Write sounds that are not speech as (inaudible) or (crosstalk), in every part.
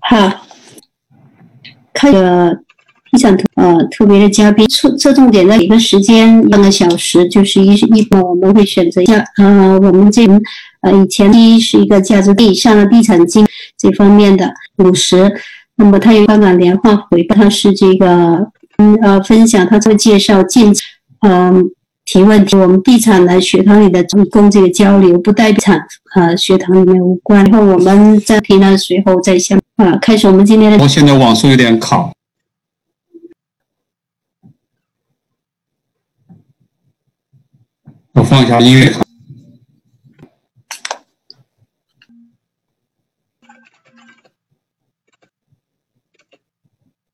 好，看个地产特呃特别的嘉宾，侧侧重点在一个时间半个小时，就是一一我们会选择一下呃我们这呃以前第一是一个价值以上的地产金这方面的五十，那么他有香港连环回报，他是这个嗯呃分享，他做介绍进嗯。提问题，我们地产的学堂里的供这个交流，不代产呃学堂里面无关。然后我们在提呢随后再相啊，开始我们今天的。我现在网速有点卡，我放一下音乐。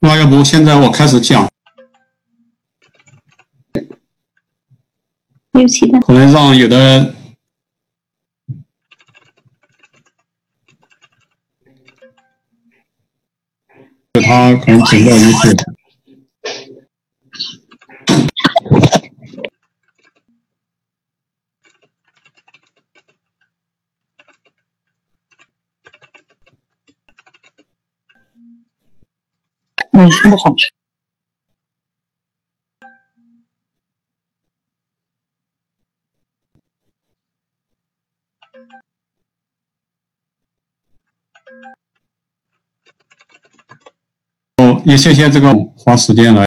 那要不现在我开始讲。有期待。可能让有的，他可能请到一些。嗯，不好。也谢谢这个花时间来，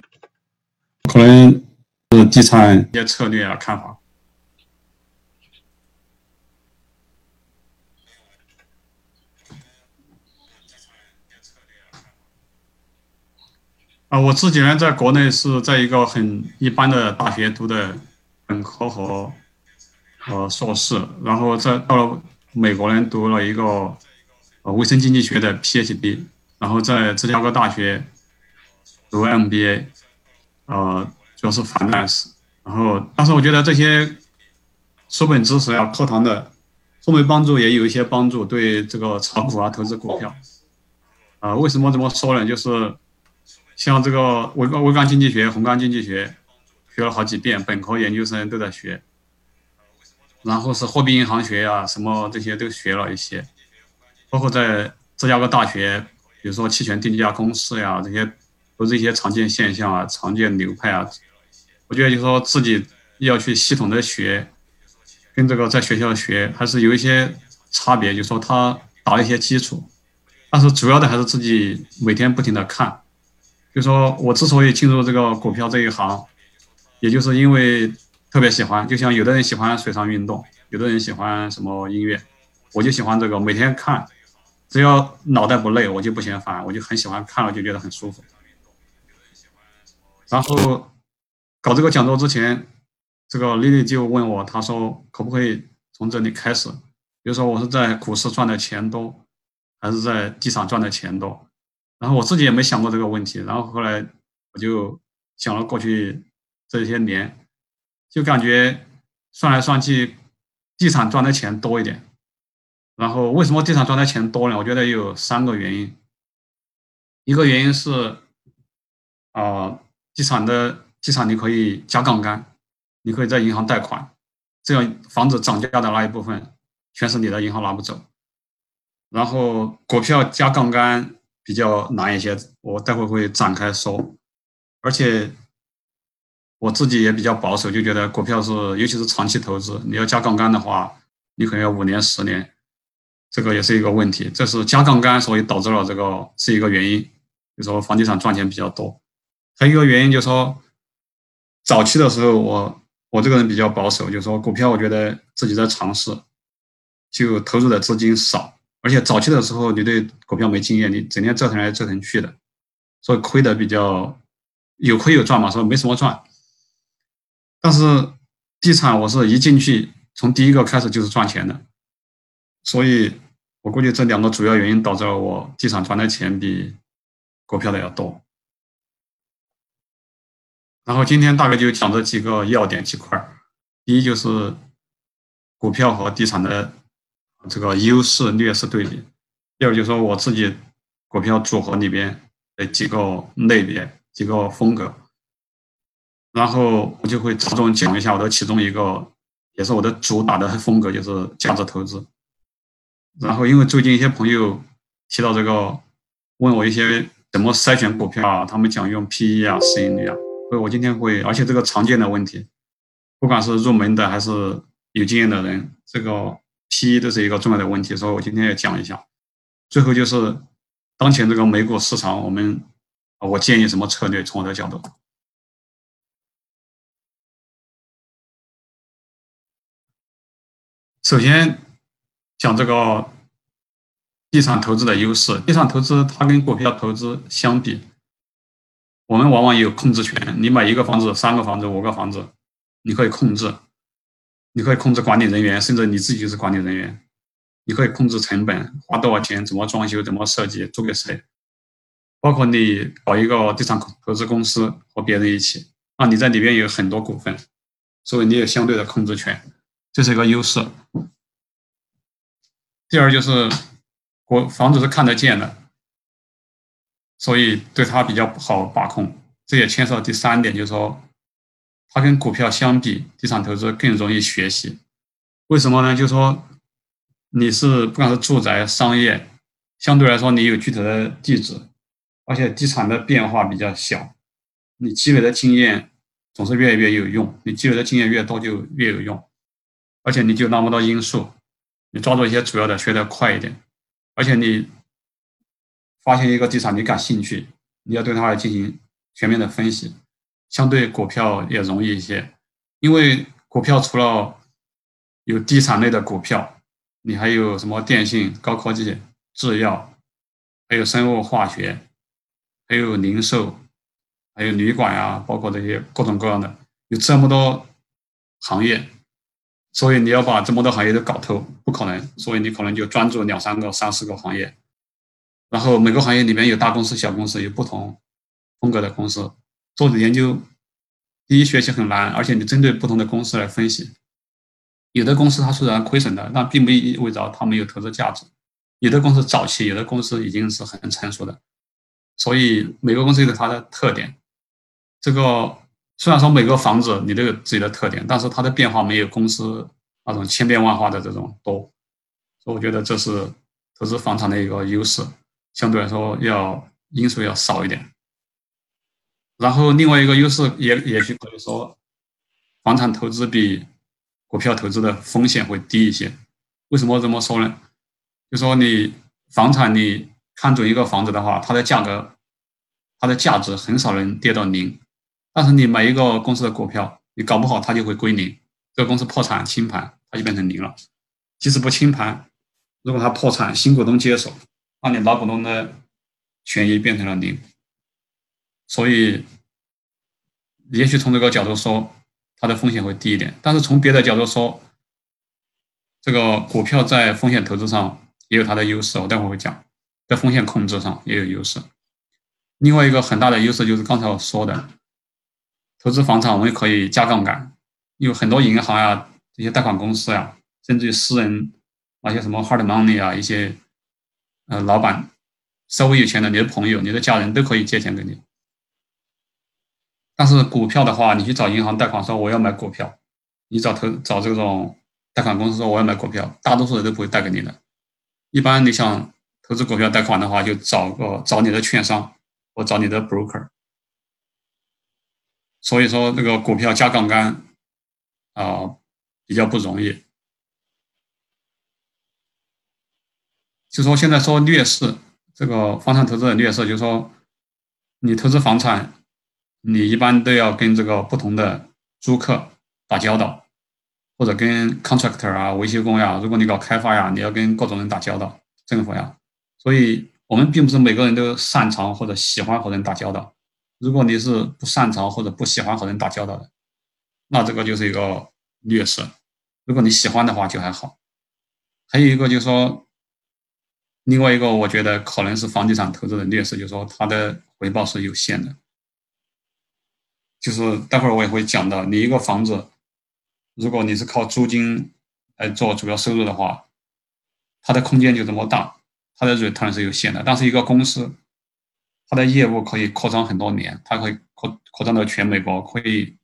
可能是地产一些策略啊看法。啊，我自己呢，在国内是在一个很一般的大学读的本科和和硕士，然后在到了美国呢，读了一个呃卫生经济学的 PhD，然后在芝加哥大学。读 MBA，呃，主要是 finance，然后，但是我觉得这些书本知识啊，课堂的，后面帮助也有一些帮助，对这个炒股啊、投资股票，啊，为什么这么说呢？就是像这个微微观经济学、宏观经济学，学了好几遍，本科、研究生都在学，然后是货币银行学呀，什么这些都学了一些，包括在芝加哥大学，比如说期权定价公式呀这些。都是一些常见现象啊，常见流派啊。我觉得就是说自己要去系统的学，跟这个在学校学还是有一些差别。就是说他打了一些基础，但是主要的还是自己每天不停的看。就说我之所以进入这个股票这一行，也就是因为特别喜欢。就像有的人喜欢水上运动，有的人喜欢什么音乐，我就喜欢这个，每天看，只要脑袋不累，我就不嫌烦，我就很喜欢看了就觉得很舒服。然后搞这个讲座之前，这个丽丽就问我，她说可不可以从这里开始？比如说我是在股市赚的钱多，还是在地产赚的钱多？然后我自己也没想过这个问题。然后后来我就想了过去这些年，就感觉算来算去，地产赚的钱多一点。然后为什么地产赚的钱多呢？我觉得有三个原因。一个原因是，啊。地产的地产你可以加杠杆，你可以在银行贷款，这样房子涨价的那一部分全是你的，银行拿不走。然后股票加杠杆比较难一些，我待会会展开说。而且我自己也比较保守，就觉得股票是尤其是长期投资，你要加杠杆的话，你可能要五年十年，这个也是一个问题。这是加杠杆，所以导致了这个是一个原因，就说房地产赚钱比较多。还有一个原因就是说，早期的时候，我我这个人比较保守，就是说股票，我觉得自己在尝试，就投入的资金少，而且早期的时候你对股票没经验，你整天折腾来折腾去的，所以亏的比较有亏有赚嘛，所以没什么赚。但是地产我是一进去，从第一个开始就是赚钱的，所以我估计这两个主要原因导致了我地产赚的钱比股票的要多。然后今天大概就讲这几个要点几块儿，第一就是股票和地产的这个优势劣势对比，第二就是说我自己股票组合里边的几个类别几个风格，然后我就会着重讲一下我的其中一个，也是我的主打的风格，就是价值投资。然后因为最近一些朋友提到这个，问我一些怎么筛选股票啊，他们讲用 PE 啊、市盈率啊，所以我今天会，而且这个常见的问题，不管是入门的还是有经验的人，这个 PE 都是一个重要的问题，所以我今天要讲一下。最后就是当前这个美股市场，我们我建议什么策略？从我的角度。首先讲这个地产投资的优势。地产投资它跟股票投资相比，我们往往有控制权。你买一个房子、三个房子、五个房子，你可以控制，你可以控制管理人员，甚至你自己就是管理人员。你可以控制成本，花多少钱，怎么装修，怎么设计，租给谁？包括你搞一个地产投资公司和别人一起，啊，你在里边有很多股份，所以你有相对的控制权。这是一个优势。第二就是，国房子是看得见的，所以对它比较不好把控。这也牵涉到第三点，就是说，它跟股票相比，地产投资更容易学习。为什么呢？就是说，你是不管是住宅、商业，相对来说你有具体的地址，而且地产的变化比较小，你积累的经验总是越来越有用。你积累的经验越多，就越有用。而且你就那么多因素，你抓住一些主要的学得快一点，而且你发现一个地产你感兴趣，你要对它来进行全面的分析，相对股票也容易一些，因为股票除了有地产类的股票，你还有什么电信、高科技、制药，还有生物化学，还有零售，还有旅馆呀，包括这些各种各样的，有这么多行业。所以你要把这么多行业都搞透，不可能。所以你可能就专注两三个、三四个行业，然后每个行业里面有大公司、小公司，有不同风格的公司做的研究。第一，学习很难，而且你针对不同的公司来分析，有的公司它虽然亏损的，但并不意味着它没有投资价值。有的公司早期，有的公司已经是很成熟的。所以每个公司有它的特点。这个。虽然说每个房子你都有自己的特点，但是它的变化没有公司那种千变万化的这种多，所以我觉得这是投资房产的一个优势，相对来说要因素要少一点。然后另外一个优势也也许可以说，房产投资比股票投资的风险会低一些。为什么这么说呢？就说你房产你看准一个房子的话，它的价格它的价值很少能跌到零。但是你买一个公司的股票，你搞不好它就会归零。这个公司破产清盘，它就变成零了。即使不清盘，如果它破产，新股东接手，那你老股东的权益变成了零。所以，也许从这个角度说，它的风险会低一点。但是从别的角度说，这个股票在风险投资上也有它的优势。我待会会讲，在风险控制上也有优势。另外一个很大的优势就是刚才我说的。投资房产，我们可以加杠杆，有很多银行呀、这些贷款公司呀，甚至于私人那些什么 hard money 啊，一些呃老板稍微有钱的，你的朋友、你的家人都可以借钱给你。但是股票的话，你去找银行贷款说我要买股票，你找投找这种贷款公司说我要买股票，大多数人都不会贷给你的。一般你想投资股票贷款的话，就找个找你的券商或找你的 broker。所以说，这个股票加杠杆啊比较不容易。就说现在说劣势，这个房产投资的劣势，就是说你投资房产，你一般都要跟这个不同的租客打交道，或者跟 contractor 啊、维修工呀，如果你搞开发呀，你要跟各种人打交道，政府呀。所以我们并不是每个人都擅长或者喜欢和人打交道。如果你是不擅长或者不喜欢和人打交道的，那这个就是一个劣势。如果你喜欢的话就还好。还有一个就是说，另外一个我觉得可能是房地产投资的劣势，就是说它的回报是有限的。就是待会儿我也会讲到，你一个房子，如果你是靠租金来做主要收入的话，它的空间就这么大，它的 return 是有限的。但是一个公司，它的业务可以扩张很多年，它可以扩扩张到全美国，可以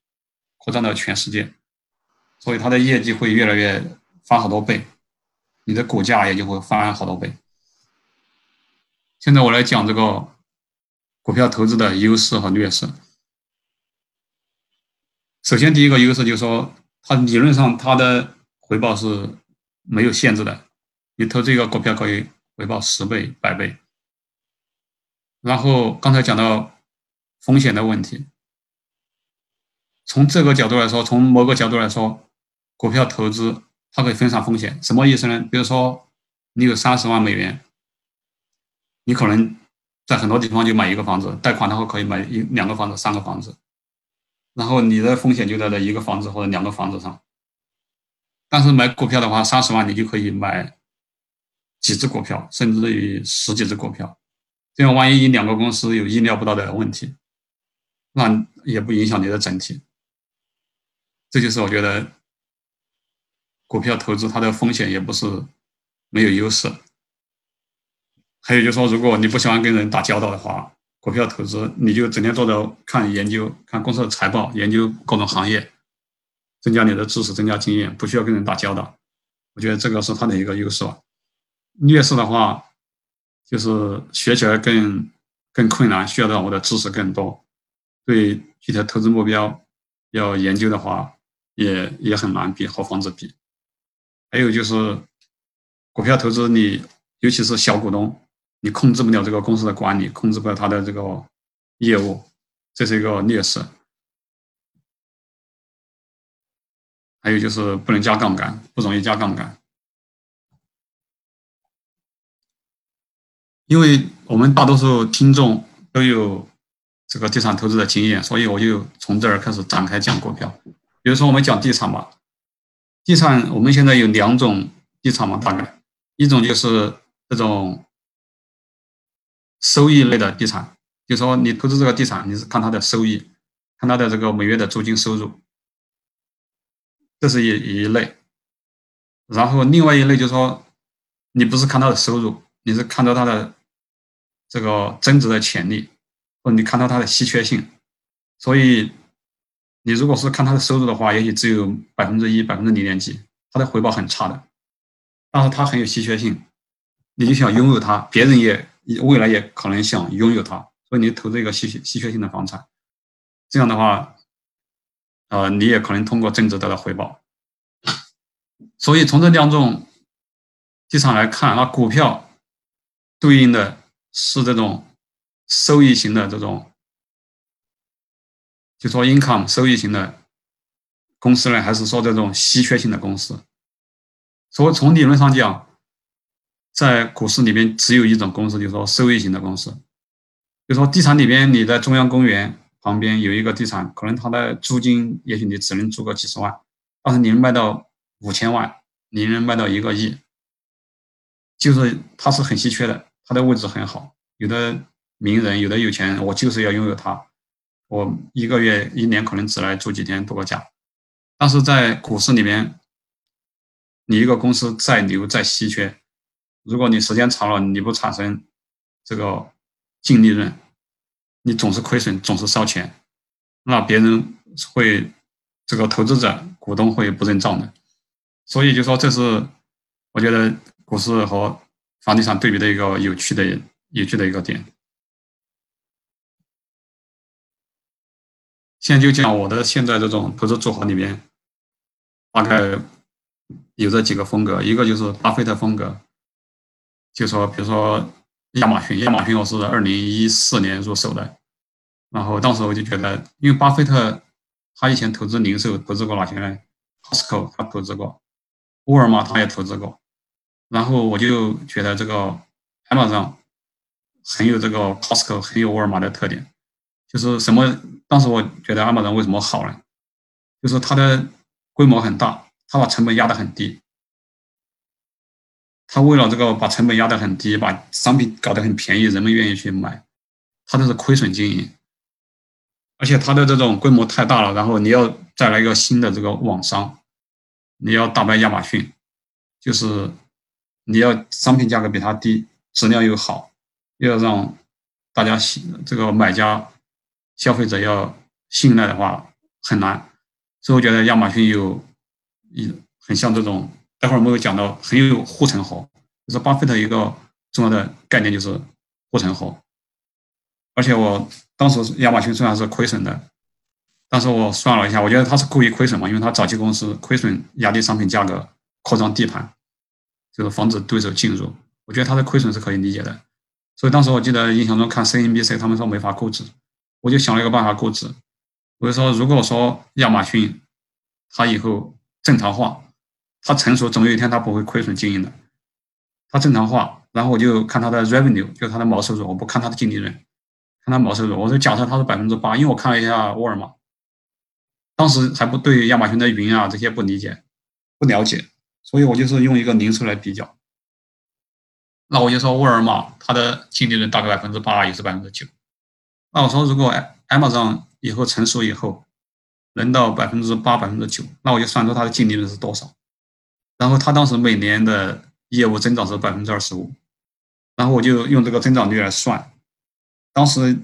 扩张到全世界，所以它的业绩会越来越翻好多倍。你的股价也就会翻好多倍。现在我来讲这个股票投资的优势和劣势。首先，第一个优势就是说，它理论上它的回报是没有限制的，你投这个股票可以回报十倍、百倍。然后刚才讲到风险的问题，从这个角度来说，从某个角度来说，股票投资它可以分散风险。什么意思呢？比如说你有三十万美元。你可能在很多地方就买一个房子，贷款的话可以买一两个房子、三个房子，然后你的风险就在这一个房子或者两个房子上。但是买股票的话，三十万你就可以买几只股票，甚至于十几只股票。这样万一两个公司有意料不到的问题，那也不影响你的整体。这就是我觉得股票投资它的风险也不是没有优势。还有就是说，如果你不喜欢跟人打交道的话，股票投资你就整天坐着看研究，看公司的财报，研究各种行业，增加你的知识，增加经验，不需要跟人打交道。我觉得这个是它的一个优势吧。劣势的话，就是学起来更更困难，需要掌握的知识更多，对具体的投资目标要研究的话，也也很难比和房子比。还有就是股票投资，你尤其是小股东。你控制不了这个公司的管理，控制不了它的这个业务，这是一个劣势。还有就是不能加杠杆，不容易加杠杆，因为我们大多数听众都有这个地产投资的经验，所以我就从这儿开始展开讲股票。比如说我们讲地产吧，地产我们现在有两种地产嘛，大概一种就是这种。收益类的地产，就说你投资这个地产，你是看它的收益，看它的这个每月的租金收入，这是一一类。然后另外一类就是说，你不是看它的收入，你是看到它的这个增值的潜力，或者你看到它的稀缺性。所以，你如果是看它的收入的话，也许只有百分之一、百分之零点几，它的回报很差的。但是它很有稀缺性，你就想拥有它，别人也。未来也可能想拥有它，所以你投资一个稀缺稀缺性的房产，这样的话，呃，你也可能通过增值得到回报。所以从这两种地产来看，那股票对应的是这种收益型的这种，就说 income 收益型的公司呢，还是说这种稀缺性的公司？所以从理论上讲。在股市里面，只有一种公司，就是说收益型的公司。就说地产里边，你在中央公园旁边有一个地产，可能它的租金也许你只能租个几十万，但是你能卖到五千万，你能卖到一个亿，就是它是很稀缺的，它的位置很好。有的名人，有的有钱人，我就是要拥有它，我一个月、一年可能只来住几天度个假。但是在股市里面，你一个公司再牛再稀缺。如果你时间长了，你不产生这个净利润，你总是亏损，总是烧钱，那别人会这个投资者、股东会不认账的。所以就说这是我觉得股市和房地产对比的一个有趣的、有趣的一个点。现在就讲我的现在这种投资组合里面，大概有这几个风格，一个就是巴菲特风格。就说，比如说亚马逊，亚马逊我是二零一四年入手的，然后当时我就觉得，因为巴菲特他以前投资零售，投资过哪些呢？Costco 他投资过，沃尔玛他也投资过，然后我就觉得这个 Amazon 很有这个 Costco 很有沃尔玛的特点，就是什么？当时我觉得 Amazon 为什么好呢？就是它的规模很大，它把成本压得很低。他为了这个把成本压得很低，把商品搞得很便宜，人们愿意去买，他都是亏损经营，而且他的这种规模太大了，然后你要再来一个新的这个网商，你要打败亚马逊，就是你要商品价格比他低，质量又好，又要让大家信这个买家消费者要信赖的话很难，所以我觉得亚马逊有一很像这种待会儿我们会讲到很有护城河，就是巴菲特一个重要的概念就是护城河。而且我当时亚马逊虽然是亏损的，但是我算了一下，我觉得他是故意亏损嘛，因为他早期公司亏损压低商品价格，扩张地盘，就是防止对手进入。我觉得他的亏损是可以理解的。所以当时我记得印象中看 CNBC，他们说没法估值，我就想了一个办法估值。我就说，如果说亚马逊它以后正常化，它成熟，总有一天它不会亏损经营的。它正常化，然后我就看它的 revenue，就它的毛收入，我不看它的净利润。看它毛收入，我说假设它是百分之八，因为我看了一下沃尔玛，当时还不对亚马逊的云啊这些不理解、不了解，所以我就是用一个零售来比较。那我就说沃尔玛它的净利润大概百分之八，也是百分之九。那我说如果 Amazon 以后成熟以后能到百分之八、百分之九，那我就算出它的净利润是多少。然后他当时每年的业务增长是百分之二十五，然后我就用这个增长率来算。当时，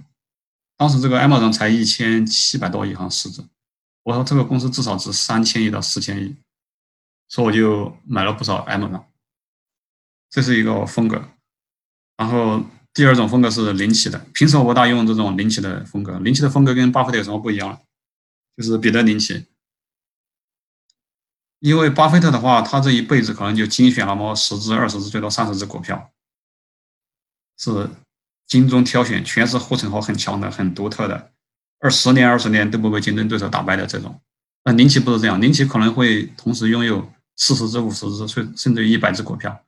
当时这个 Amazon 才一千七百多亿行市值，我说这个公司至少值三千亿到四千亿，所以我就买了不少 M 涨。这是一个风格。然后第二种风格是林奇的，平时我不大用这种林奇的风格。林奇的风格跟巴菲特有什么不一样？就是彼得林奇，因为巴菲特的话，他这一辈子可能就精选那么十只、二十只，最多三十只股票，是。精中挑选，全是护城河很强的、很独特的，二十年、二十年都不被竞争对手打败的这种。那林奇不是这样，林奇可能会同时拥有四十只、五十只，甚甚至于一百只股票。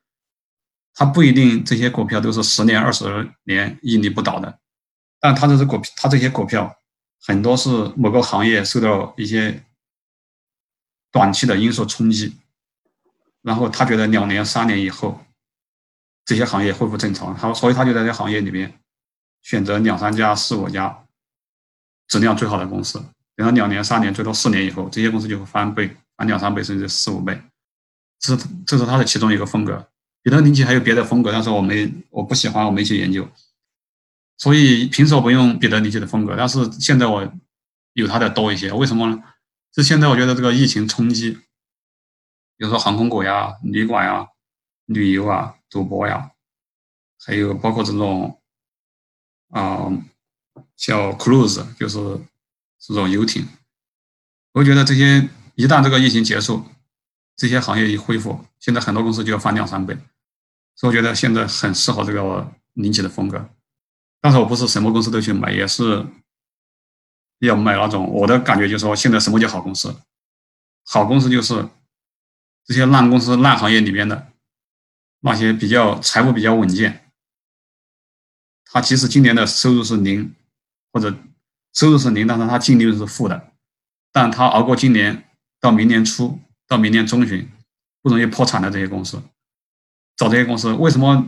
他不一定这些股票都是十年、二十年屹立不倒的，但他这只股，他这些股票很多是某个行业受到一些短期的因素冲击，然后他觉得两年、三年以后。这些行业恢复正常，他所以他就在这行业里面选择两三家、四五家质量最好的公司。等到两年、三年，最多四年以后，这些公司就会翻倍，翻两三倍，甚至四五倍。这这是他的其中一个风格。彼得林奇还有别的风格，但是我没我不喜欢，我没去研究。所以平时我不用彼得林奇的风格，但是现在我有他的多一些。为什么呢？就现在我觉得这个疫情冲击，比如说航空股呀、旅馆呀、旅游啊。赌博呀，还有包括这种啊，叫 cruise，就是这种游艇。我觉得这些一旦这个疫情结束，这些行业一恢复，现在很多公司就要翻两三倍。所以我觉得现在很适合这个林奇的风格。但是我不是什么公司都去买，也是要买那种。我的感觉就是说，现在什么叫好公司？好公司就是这些烂公司、烂行业里面的。那些比较财务比较稳健，他即使今年的收入是零，或者收入是零，但是他净利润是负的，但他熬过今年到明年初到明年中旬不容易破产的这些公司，找这些公司为什么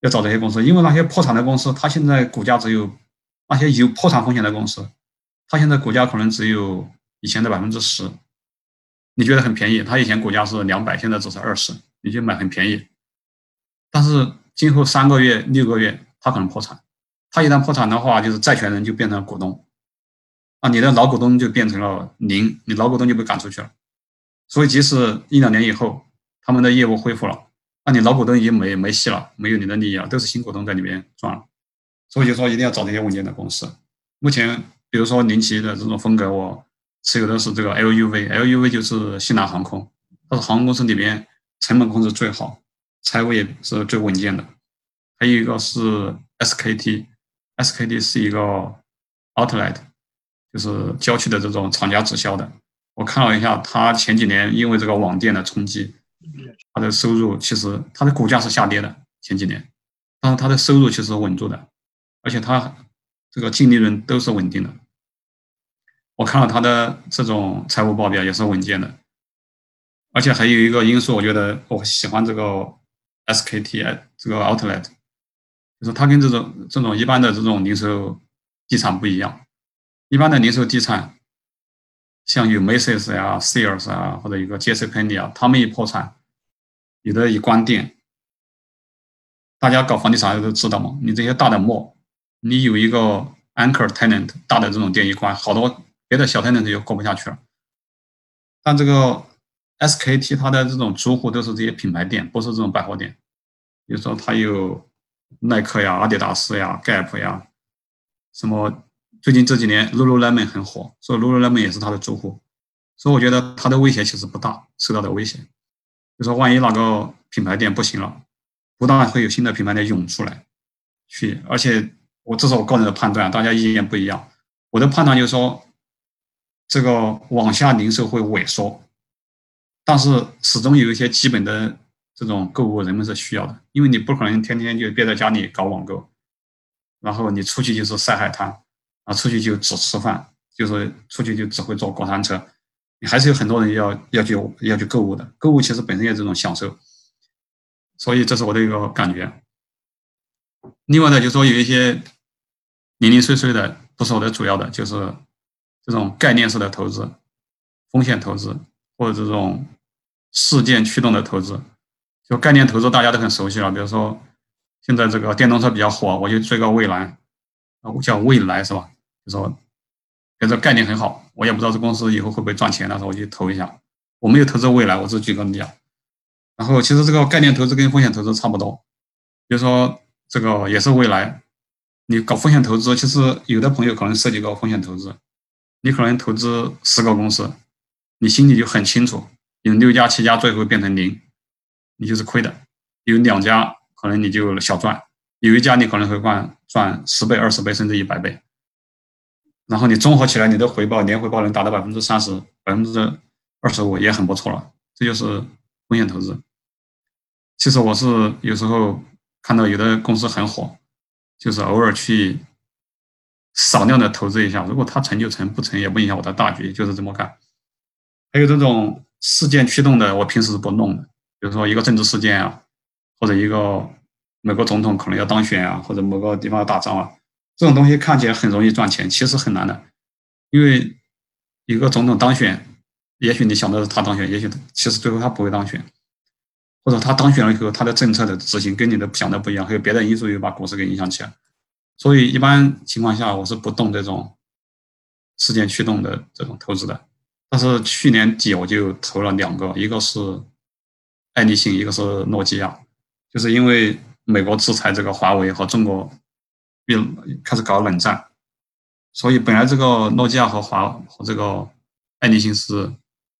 要找这些公司？因为那些破产的公司，它现在股价只有那些有破产风险的公司，它现在股价可能只有以前的百分之十，你觉得很便宜，它以前股价是两百，现在只是二十，你就买很便宜。但是今后三个月、六个月，他可能破产。他一旦破产的话，就是债权人就变成股东，啊，你的老股东就变成了零，你老股东就被赶出去了。所以，即使一两年以后他们的业务恢复了，那你老股东已经没没戏了，没有你的利益了，都是新股东在里面赚了。所以就说一定要找那些稳健的公司。目前，比如说林奇的这种风格，我持有的是这个 LUV，LUV 就是西南航空，它是航空公司里面成本控制最好。财务也是最稳健的，还有一个是 SKT，SKT 是一个 outlet，就是郊区的这种厂家直销的。我看了一下，它前几年因为这个网店的冲击，它的收入其实它的股价是下跌的前几年，但是它的收入其实稳住的，而且它这个净利润都是稳定的。我看了它的这种财务报表也是稳健的，而且还有一个因素，我觉得我喜欢这个。SKT 这个 Outlet，就是它跟这种这种一般的这种零售地产不一样。一般的零售地产，像有 Macy's 呀、Sears 啊，或者一个 JCPenney 啊，他们一破产，有的一关店，大家搞房地产的都知道嘛。你这些大的 mall，你有一个 anchor tenant 大的这种店一关，好多别的小 tenant 就过不下去了。但这个 SKT 它的这种租户都是这些品牌店，不是这种百货店。比如说它有耐克呀、阿迪达斯呀、Gap 呀，什么最近这几年 Lululemon 很火，所以 Lululemon 也是它的租户。所以我觉得它的威胁其实不大，受到的威胁。就说万一哪个品牌店不行了，不但会有新的品牌店涌出来，去，而且我这是我个人的判断，大家意见不一样。我的判断就是说，这个网下零售会萎缩，但是始终有一些基本的这种购物人们是需要的，因为你不可能天天就憋在家里搞网购，然后你出去就是晒海滩，啊，出去就只吃饭，就是出去就只会坐过山车。你还是有很多人要要去要去购物的，购物其实本身也是这种享受，所以这是我的一个感觉。另外呢，就说有一些零零碎碎的，不是我的主要的，就是这种概念式的投资、风险投资或者这种事件驱动的投资。就概念投资大家都很熟悉了，比如说现在这个电动车比较火，我就追个蔚来，啊，叫蔚来是吧？就说。觉得概念很好，我也不知道这公司以后会不会赚钱，但是我就投一下。我没有投资未来，我只举个例啊。然后其实这个概念投资跟风险投资差不多，比如说这个也是未来，你搞风险投资，其实有的朋友可能涉及过风险投资，你可能投资十个公司，你心里就很清楚，有六家七家最后变成零，你就是亏的；有两家可能你就小赚，有一家你可能会赚赚十倍、二十倍甚至一百倍。然后你综合起来，你的回报年回报能达到百分之三十、百分之二十五，也很不错了。这就是风险投资。其实我是有时候看到有的公司很火，就是偶尔去少量的投资一下，如果它成就成，不成也不影响我的大局，就是这么干。还有这种事件驱动的，我平时是不弄的。比如说一个政治事件啊，或者一个美国总统可能要当选啊，或者某个地方要打仗啊。这种东西看起来很容易赚钱，其实很难的，因为一个总统当选，也许你想的是他当选，也许其实最后他不会当选，或者他当选了以后，他的政策的执行跟你的想的不一样，还有别的因素又把股市给影响起来。所以一般情况下，我是不动这种事件驱动的这种投资的。但是去年底我就投了两个，一个是爱立信，一个是诺基亚，就是因为美国制裁这个华为和中国。又开始搞冷战，所以本来这个诺基亚和华和这个爱立信是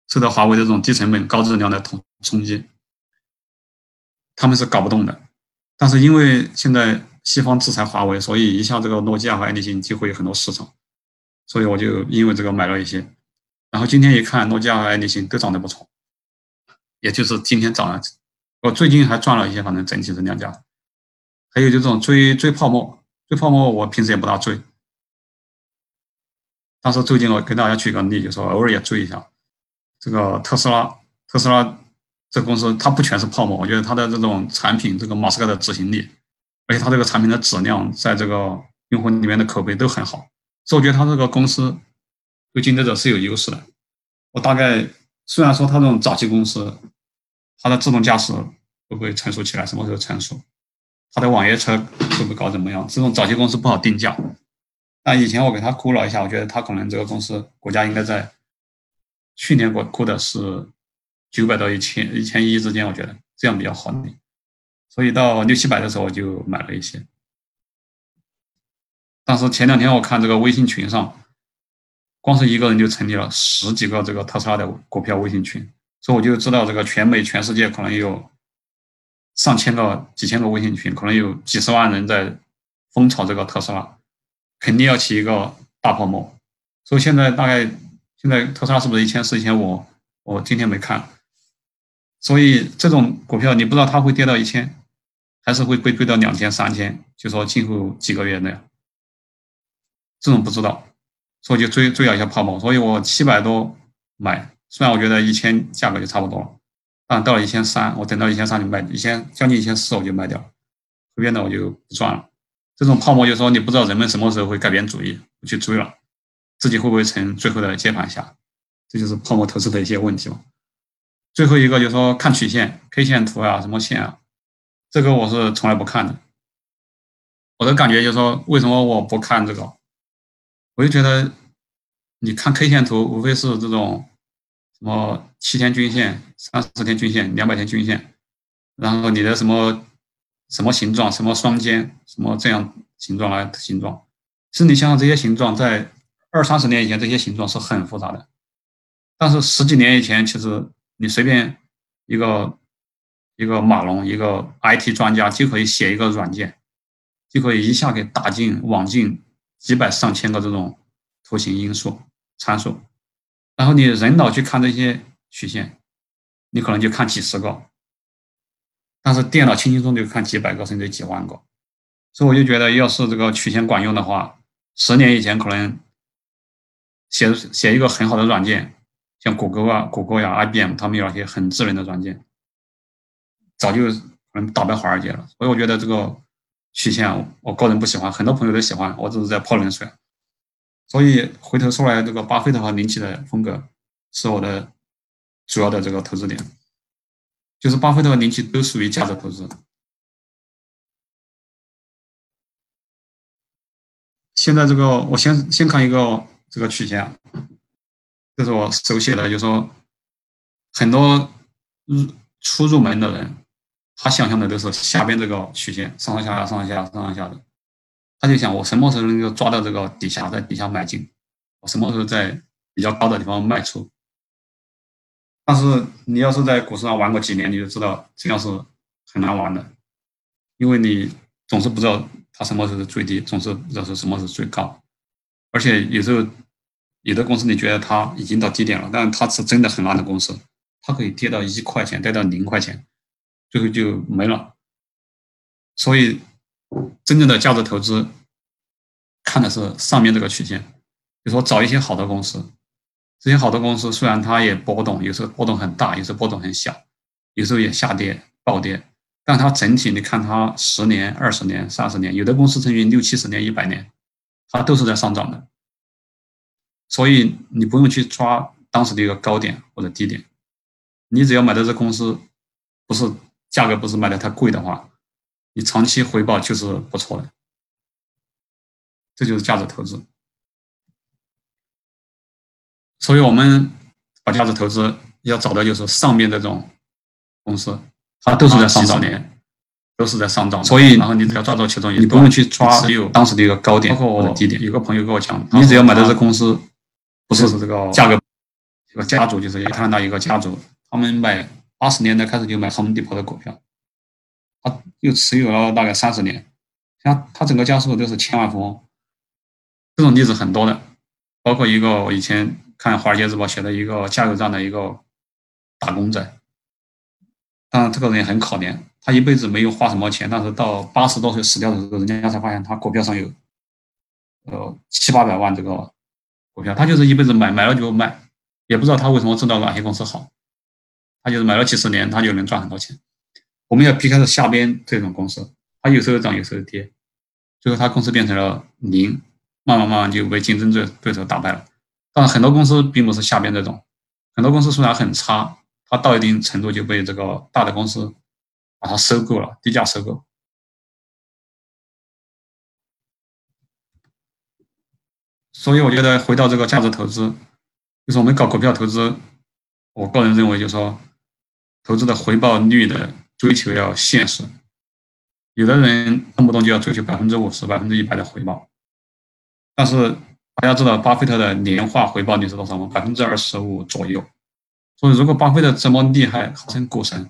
受到华为这种低成本、高质量的冲冲击，他们是搞不动的。但是因为现在西方制裁华为，所以一下这个诺基亚和爱立信几乎有很多市场，所以我就因为这个买了一些。然后今天一看，诺基亚和爱立信都涨得不错，也就是今天涨了。我最近还赚了一些，反正整体是两家。还有就这种追追泡沫。追泡沫，我平时也不大追，但是最近我给大家举个例，就说偶尔也追一下。这个特斯拉，特斯拉这公司它不全是泡沫，我觉得它的这种产品，这个马斯克的执行力，而且它这个产品的质量，在这个用户里面的口碑都很好，所以我觉得它这个公司对竞争者是有优势的。我大概虽然说它这种早期公司，它的自动驾驶会不会成熟起来，什么时候成熟？它的网约车会不会搞怎么样？这种早期公司不好定价。那以前我给他估了一下，我觉得他可能这个公司股价应该在去年我估的是九百到一千一千一之间，我觉得这样比较合理。所以到六七百的时候我就买了一些。但是前两天我看这个微信群上，光是一个人就成立了十几个这个特斯拉的股票微信群，所以我就知道这个全美全世界可能有。上千个、几千个微信群，可能有几十万人在疯炒这个特斯拉，肯定要起一个大泡沫。所以现在大概现在特斯拉是不是一千四、一千五？我今天没看。所以这种股票你不知道它会跌到一千，还是会被追到两千、三千？就说今后几个月内，这种不知道，所以就追追了一下泡沫。所以我七百多买，虽然我觉得一千价格就差不多了。啊，到了一千三，我等到一千三就卖，一千将近一千四我就卖掉，后边的我就不赚了。这种泡沫就说你不知道人们什么时候会改变主意，不去追了，自己会不会成最后的接盘侠？这就是泡沫投资的一些问题嘛。最后一个就是说看曲线，K 线图啊，什么线啊，这个我是从来不看的。我的感觉就是说，为什么我不看这个？我就觉得你看 K 线图，无非是这种。什么七天均线、三十天均线、两百天均线，然后你的什么什么形状、什么双肩、什么这样形状来形状，其实你想想这些形状，在二三十年以前，这些形状是很复杂的，但是十几年以前，其实你随便一个一个码农、一个 IT 专家就可以写一个软件，就可以一下给打进网进几百上千个这种图形因素参数。然后你人脑去看这些曲线，你可能就看几十个，但是电脑轻轻松就看几百个甚至几万个，所以我就觉得，要是这个曲线管用的话，十年以前可能写写一个很好的软件，像谷歌啊、谷歌呀、IBM，他们有一些很智能的软件，早就可能打败华尔街了。所以我觉得这个曲线，我个人不喜欢，很多朋友都喜欢，我只是在泼冷水。所以回头说来，这个巴菲特和林奇的风格是我的主要的这个投资点，就是巴菲特和林奇都属于价值投资。现在这个我先先看一个这个曲线，这是我手写的，就是说很多入初入门的人，他想象的都是下边这个曲线上上下下、上上下下、上上下的。他就想，我什么时候能够抓到这个底下，在底下买进？我什么时候在比较高的地方卖出？但是你要是在股市上玩过几年，你就知道这样是很难玩的，因为你总是不知道它什么时候是最低，总是不知道是什么是最高。而且有时候有的公司你觉得它已经到低点了，但是它是真的很烂的公司，它可以跌到一块钱，跌到零块钱，最后就没了。所以。真正的价值投资看的是上面这个曲线，比如说找一些好的公司，这些好的公司虽然它也波动，有时候波动很大，有时候波动很小，有时候也下跌暴跌，但它整体你看它十年、二十年、三十年，有的公司甚至六七十年、一百年，它都是在上涨的。所以你不用去抓当时的一个高点或者低点，你只要买的这公司不是价格不是卖的太贵的话。你长期回报就是不错的，这就是价值投资。所以我们把价值投资要找的就是上面这种公司，它都是在上涨年，都是在上涨。所以，然后你只要抓住其中一个，你不用去抓只有当时的一个高点或者低点。有个朋友跟我讲，你只要买的这公司不是这个价格，这个家族就是一谈到一个家族，他们买八十年代开始就买航门地坡的股票。他又持有了大概三十年，像他整个家族都是千万富翁，这种例子很多的，包括一个我以前看《华尔街日报》写的一个加油站的一个打工仔，当然这个人也很可怜，他一辈子没有花什么钱，但是到八十多岁死掉的时候，人家才发现他股票上有呃七八百万这个股票，他就是一辈子买买了就卖，也不知道他为什么知道哪些公司好，他就是买了几十年，他就能赚很多钱。我们要避开的下边这种公司，它有时候涨，有时候跌，最后它公司变成了零，慢慢慢慢就被竞争对对手打败了。但很多公司并不是下边这种，很多公司虽然很差，它到一定程度就被这个大的公司把它收购了，低价收购。所以我觉得回到这个价值投资，就是我们搞股票投资，我个人认为就是说，投资的回报率的。追求要现实，有的人动不动就要追求百分之五十、百分之一百的回报，但是大家知道巴菲特的年化回报率是多少吗？百分之二十五左右。所以如果巴菲特这么厉害，号称股神，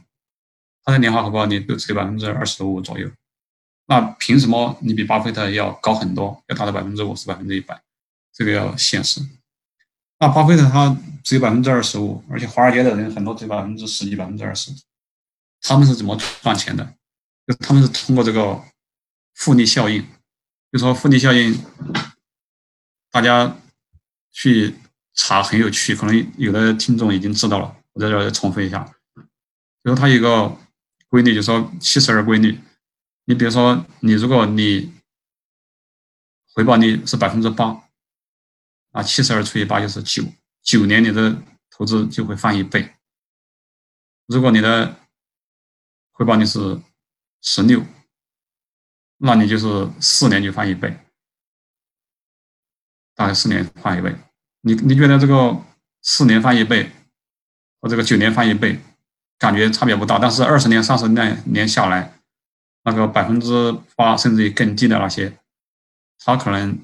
他的年化回报率都只有百分之二十五左右，那凭什么你比巴菲特要高很多，要达到百分之五十、百分之一百？这个要现实。那巴菲特他只有百分之二十五，而且华尔街的人很多只有百分之十几、百分之二十。他们是怎么赚钱的？就他们是通过这个复利效应，就说复利效应，大家去查很有趣，可能有的听众已经知道了，我在这儿重复一下。就是它有个规律，就说七十二规律。你比如说，你如果你回报率是百分之八，啊，七十二除以八就是九，九年你的投资就会翻一倍。如果你的回报率是十六，那你就是四年就翻一倍，大概四年翻一倍。你你觉得这个四年翻一倍和这个九年翻一倍，感觉差别不大。但是二十年、三十年年下来，那个百分之八甚至于更低的那些，它可能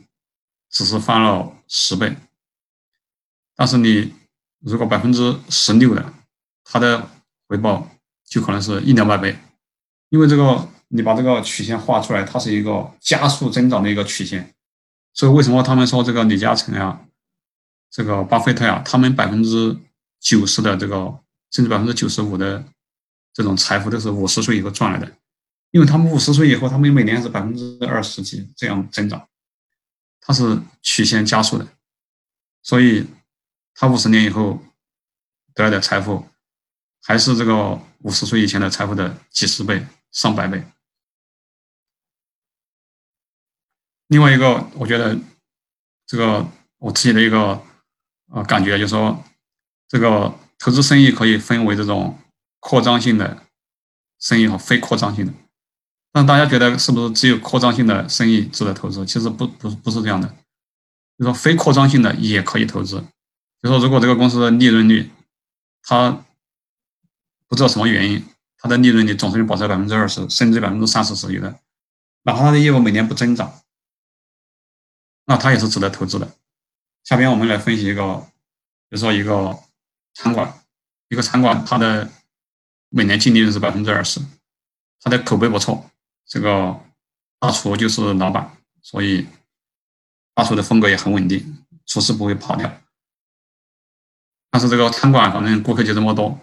只是翻了十倍。但是你如果百分之十六的，它的回报就可能是一两百倍，因为这个你把这个曲线画出来，它是一个加速增长的一个曲线。所以为什么他们说这个李嘉诚呀，这个巴菲特呀，他们百分之九十的这个，甚至百分之九十五的这种财富都是五十岁以后赚来的，因为他们五十岁以后，他们每年是百分之二十几这样增长，它是曲线加速的，所以。他五十年以后得来的财富，还是这个五十岁以前的财富的几十倍、上百倍。另外一个，我觉得这个我自己的一个呃感觉，就是说，这个投资生意可以分为这种扩张性的生意和非扩张性的。让大家觉得是不是只有扩张性的生意值得投资？其实不不不是这样的，就说非扩张性的也可以投资。就说如果这个公司的利润率，它不知道什么原因，它的利润率总是保持在百分之二十，甚至百分之三十是有的，哪怕它的业务每年不增长，那它也是值得投资的。下边我们来分析一个，比如说一个餐馆，一个餐馆它的每年净利润是百分之二十，它的口碑不错，这个大厨就是老板，所以大厨的风格也很稳定，厨师不会跑掉。但是这个餐馆反正顾客就这么多，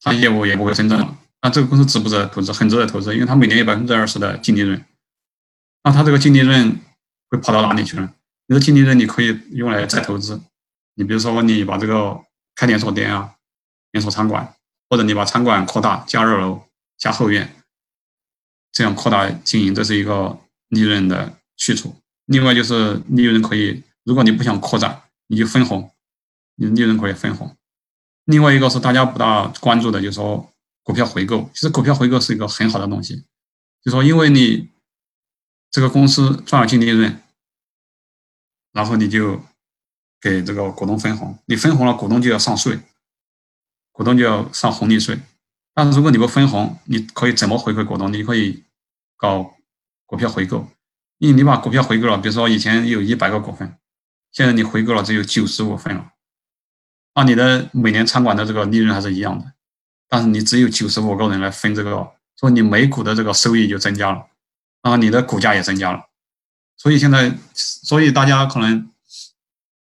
他业务也不会增长。那这个公司值不值得投资？很值得投资，因为他每年有百分之二十的净利润。那它这个净利润会跑到哪里去呢？你的净利润你可以用来再投资。你比如说你把这个开连锁店啊，连锁餐馆，或者你把餐馆扩大，加二楼、加后院，这样扩大经营，这是一个利润的去处。另外就是利润可以，如果你不想扩展，你就分红。你利润可以分红，另外一个是大家不大关注的，就是说股票回购。其实股票回购是一个很好的东西，就说因为你这个公司赚了净利润，然后你就给这个股东分红，你分红了，股东就要上税，股东就要上红利税。但是如果你不分红，你可以怎么回馈股东？你可以搞股票回购，因为你把股票回购了，比如说以前有一百个股份，现在你回购了只有九十五份了。那你的每年餐馆的这个利润还是一样的，但是你只有九十五个人来分这个，所以你每股的这个收益就增加了，啊，你的股价也增加了，所以现在，所以大家可能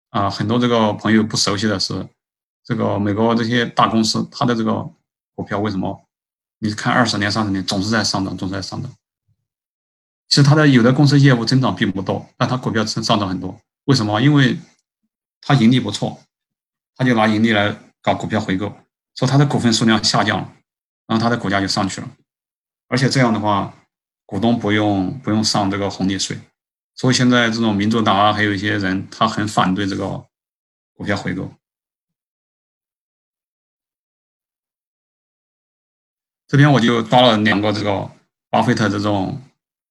啊，很多这个朋友不熟悉的是，这个美国这些大公司，它的这个股票为什么你看二十年、三十年总是在上涨，总是在上涨？其实它的有的公司业务增长并不多，但它股票上上涨很多，为什么？因为它盈利不错。他就拿盈利来搞股票回购，说他的股份数量下降了，然后他的股价就上去了，而且这样的话，股东不用不用上这个红利税，所以现在这种民主党啊，还有一些人他很反对这个股票回购。这边我就抓了两个这个巴菲特这种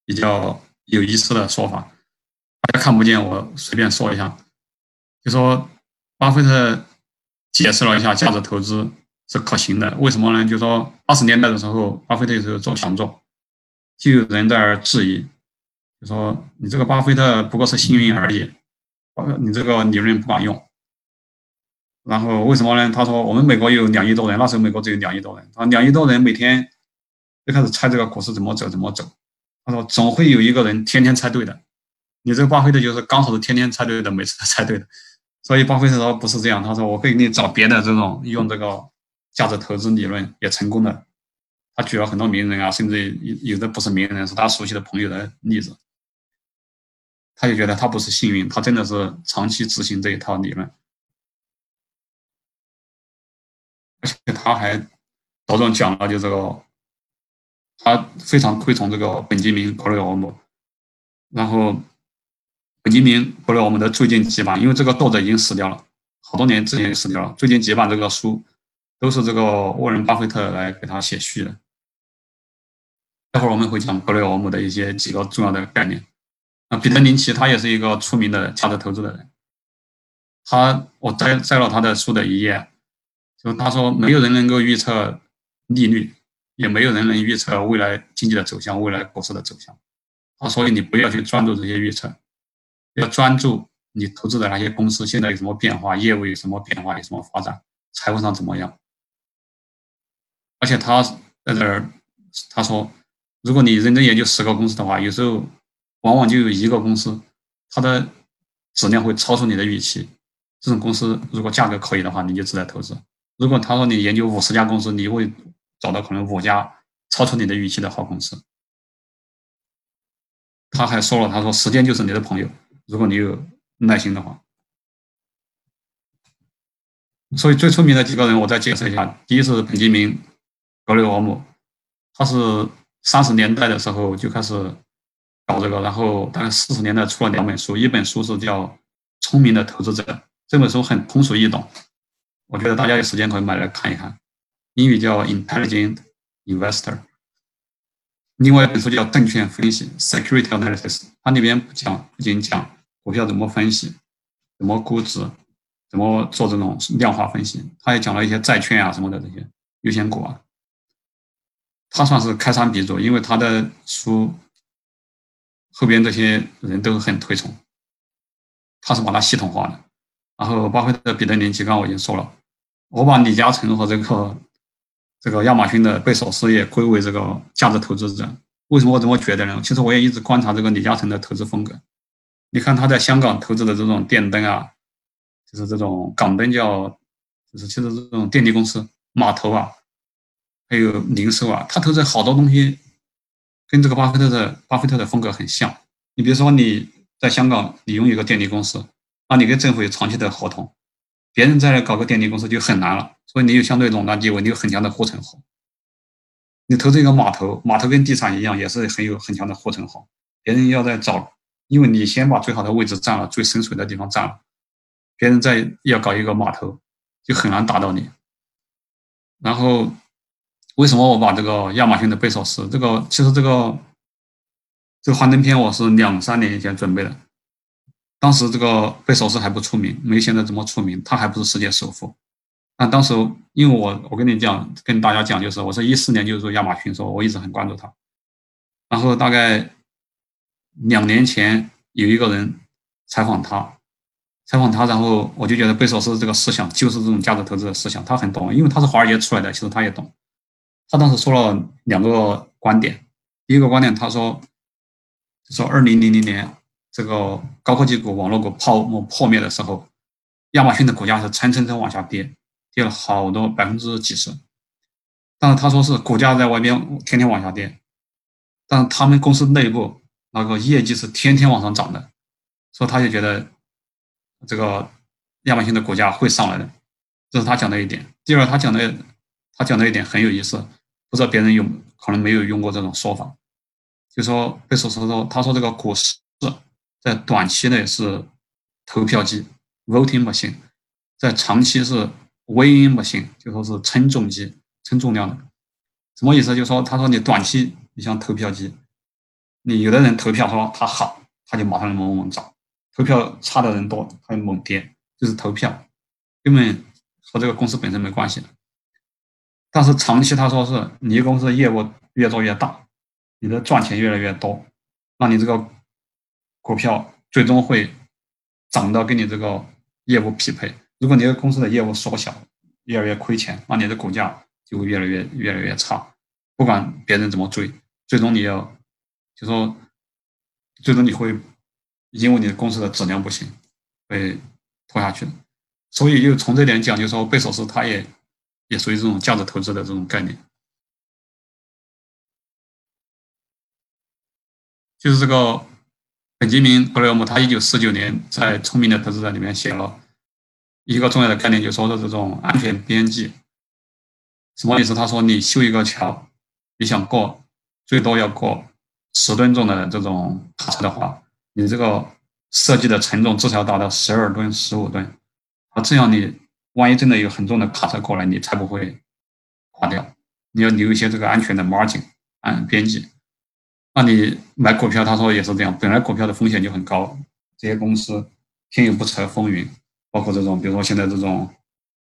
比较有意思的说法，大家看不见，我随便说一下，就说巴菲特。解释了一下价值投资是可行的，为什么呢？就说八十年代的时候，巴菲特有时候做想做，就有人在质疑，就说你这个巴菲特不过是幸运而已，你这个理论不管用。然后为什么呢？他说我们美国有两亿多人，那时候美国只有两亿多人，啊，两亿多人每天就开始猜这个股市怎么走怎么走。他说总会有一个人天天猜对的，你这个巴菲特就是刚好是天天猜对的，每次都猜对的。所以巴菲特说不是这样，他说我可以给你找别的这种用这个价值投资理论也成功的。他举了很多名人啊，甚至有的不是名人，是他熟悉的朋友的例子。他就觉得他不是幸运，他真的是长期执行这一套理论，而且他还着重讲了就这个，他非常推崇这个本杰明·格雷厄姆，然后。本杰明·格雷厄姆的最近几版，因为这个作者已经死掉了，好多年之前就死掉了。最近几版这个书都是这个沃伦·巴菲特来给他写序的。待会儿我们会讲格雷厄姆的一些几个重要的概念。啊，彼得·林奇他也是一个出名的价值投资的人。他我摘摘了他的书的一页，就他说没有人能够预测利率，也没有人能预测未来经济的走向，未来股市的走向。啊，所以你不要去专注这些预测，要专注你投资的那些公司现在有什么变化，业务有什么变化，有什么发展，财务上怎么样。而且他在这儿他说，如果你认真研究十个公司的话，有时候往往就有一个公司，它的质量会超出你的预期。这种公司如果价格可以的话，你就值得投资。如果他说你研究五十家公司，你会找到可能五家超出你的预期的好公司。他还说了，他说时间就是你的朋友，如果你有耐心的话。所以最出名的几个人，我再介绍一下。第一是本杰明·格雷厄姆，他是三十年代的时候就开始搞这个，然后大概四十年代出了两本书，一本书是叫《聪明的投资者》，这本书很通俗易懂。我觉得大家有时间可以买来看一看，英语叫 Intelligent Investor。另外一本书叫证券分析 Security Analysis，它里边不讲不仅讲股票怎么分析，怎么估值，怎么做这种量化分析，它也讲了一些债券啊什么的这些优先股啊。他算是开山鼻祖，因为他的书后边这些人都很推崇，他是把它系统化的。然后巴菲特、彼得林奇，刚刚我已经说了。我把李嘉诚和这个这个亚马逊的贝索斯也归为这个价值投资者。为什么我这么觉得呢？其实我也一直观察这个李嘉诚的投资风格。你看他在香港投资的这种电灯啊，就是这种港灯叫，就是其实这种电力公司、码头啊，还有零售啊，他投资好多东西跟这个巴菲特的巴菲特的风格很像。你比如说你在香港，你拥有一个电力公司，那你跟政府有长期的合同。别人再来搞个电力公司就很难了，所以你有相对垄断地位，你有很强的护城河。你投资一个码头，码头跟地产一样，也是很有很强的护城河。别人要在找，因为你先把最好的位置占了，最深水的地方占了，别人再要搞一个码头，就很难打到你。然后，为什么我把这个亚马逊的贝索斯，这个其实这个这个幻灯片我是两三年以前准备的。当时这个贝索斯还不出名，没现在这么出名，他还不是世界首富。但当时因为我我跟你讲，跟大家讲，就是我是一四年就是说亚马逊，说我一直很关注他。然后大概两年前有一个人采访他，采访他，然后我就觉得贝索斯这个思想就是这种价值投资的思想，他很懂，因为他是华尔街出来的，其实他也懂。他当时说了两个观点，第一个观点他说，说二零零零年。这个高科技股、网络股泡沫破灭的时候，亚马逊的股价是蹭蹭蹭往下跌，跌了好多百分之几十。但是他说是股价在外边天天往下跌，但是他们公司内部那个业绩是天天往上涨的，所以他就觉得这个亚马逊的股价会上来的。这是他讲的一点。第二，他讲的他讲的一点很有意思，不知道别人有可能没有用过这种说法，就说贝索斯说，他说这个股市。在短期内是投票机 （voting machine），在长期是 weighing 模型就说是称重机、称重量的。什么意思？就说他说你短期你像投票机，你有的人投票说他好，他就马上猛猛涨；投票差的人多，他就猛跌。就是投票，根本和这个公司本身没关系的。但是长期他说是你公司业务越做越大，你的赚钱越来越多，那你这个。股票最终会涨到跟你这个业务匹配。如果你的公司的业务缩小，越来越亏钱，那你的股价就会越来越越来越差。不管别人怎么追，最终你要就说，最终你会因为你的公司的质量不行，被拖下去的。所以就从这点讲，就说贝索斯他也也属于这种价值投资的这种概念，就是这个。本杰明·格雷厄姆他一九四九年在《聪明的投资者》里面写了一个重要的概念，就说的这种安全边际。什么意思？他说，你修一个桥，你想过最多要过十吨重的这种卡车的话，你这个设计的承重至少要达到十二吨、十五吨。啊，这样你万一真的有很重的卡车过来，你才不会垮掉。你要留一些这个安全的 margin，安边际。那你买股票，他说也是这样。本来股票的风险就很高，这些公司天有不测风云，包括这种，比如说现在这种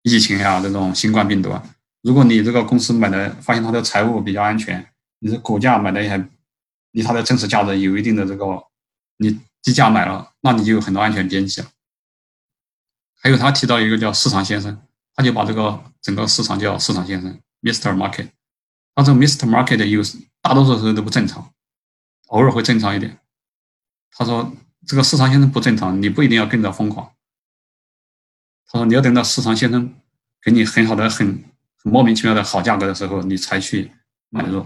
疫情啊这种新冠病毒啊。如果你这个公司买的发现它的财务比较安全，你的股价买的也还离它的真实价值有一定的这个你低价买了，那你就有很多安全边际了。还有他提到一个叫市场先生，他就把这个整个市场叫市场先生 Mr. Market。他这个 Mr. Market 有大多数时候都不正常，偶尔会正常一点。他说这个市场先生不正常，你不一定要跟着疯狂。他说你要等到市场先生给你很好的、很很莫名其妙的好价格的时候，你才去买入。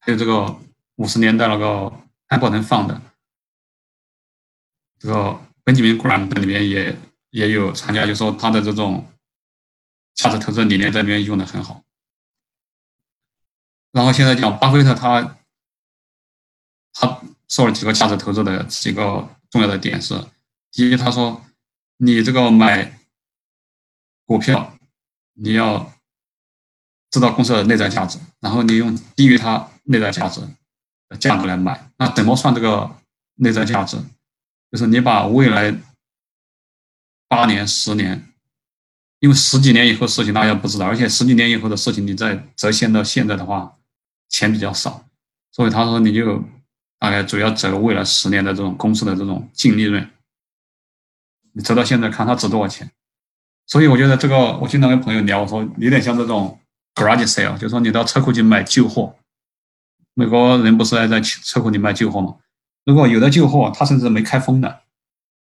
还有这个五十年代那个安伯能放的这个。本杰明·格兰里面也也有参加，就说他的这种价值投资理念在里面用的很好。然后现在讲巴菲特，他他说了几个价值投资的几个重要的点是：第一，他说你这个买股票，你要知道公司的内在价值，然后你用低于它内在价值的价格来买。那怎么算这个内在价值？就是你把未来八年、十年，因为十几年以后事情大家不知道，而且十几年以后的事情你再折现到现在的话，钱比较少，所以他说你就大概主要折未来十年的这种公司的这种净利润，你折到现在看它值多少钱。所以我觉得这个我经常跟朋友聊，我说有点像这种 garage sale，就是说你到车库去买旧货，美国人不是爱在车库里卖旧货吗？如果有的旧货，它甚至没开封的，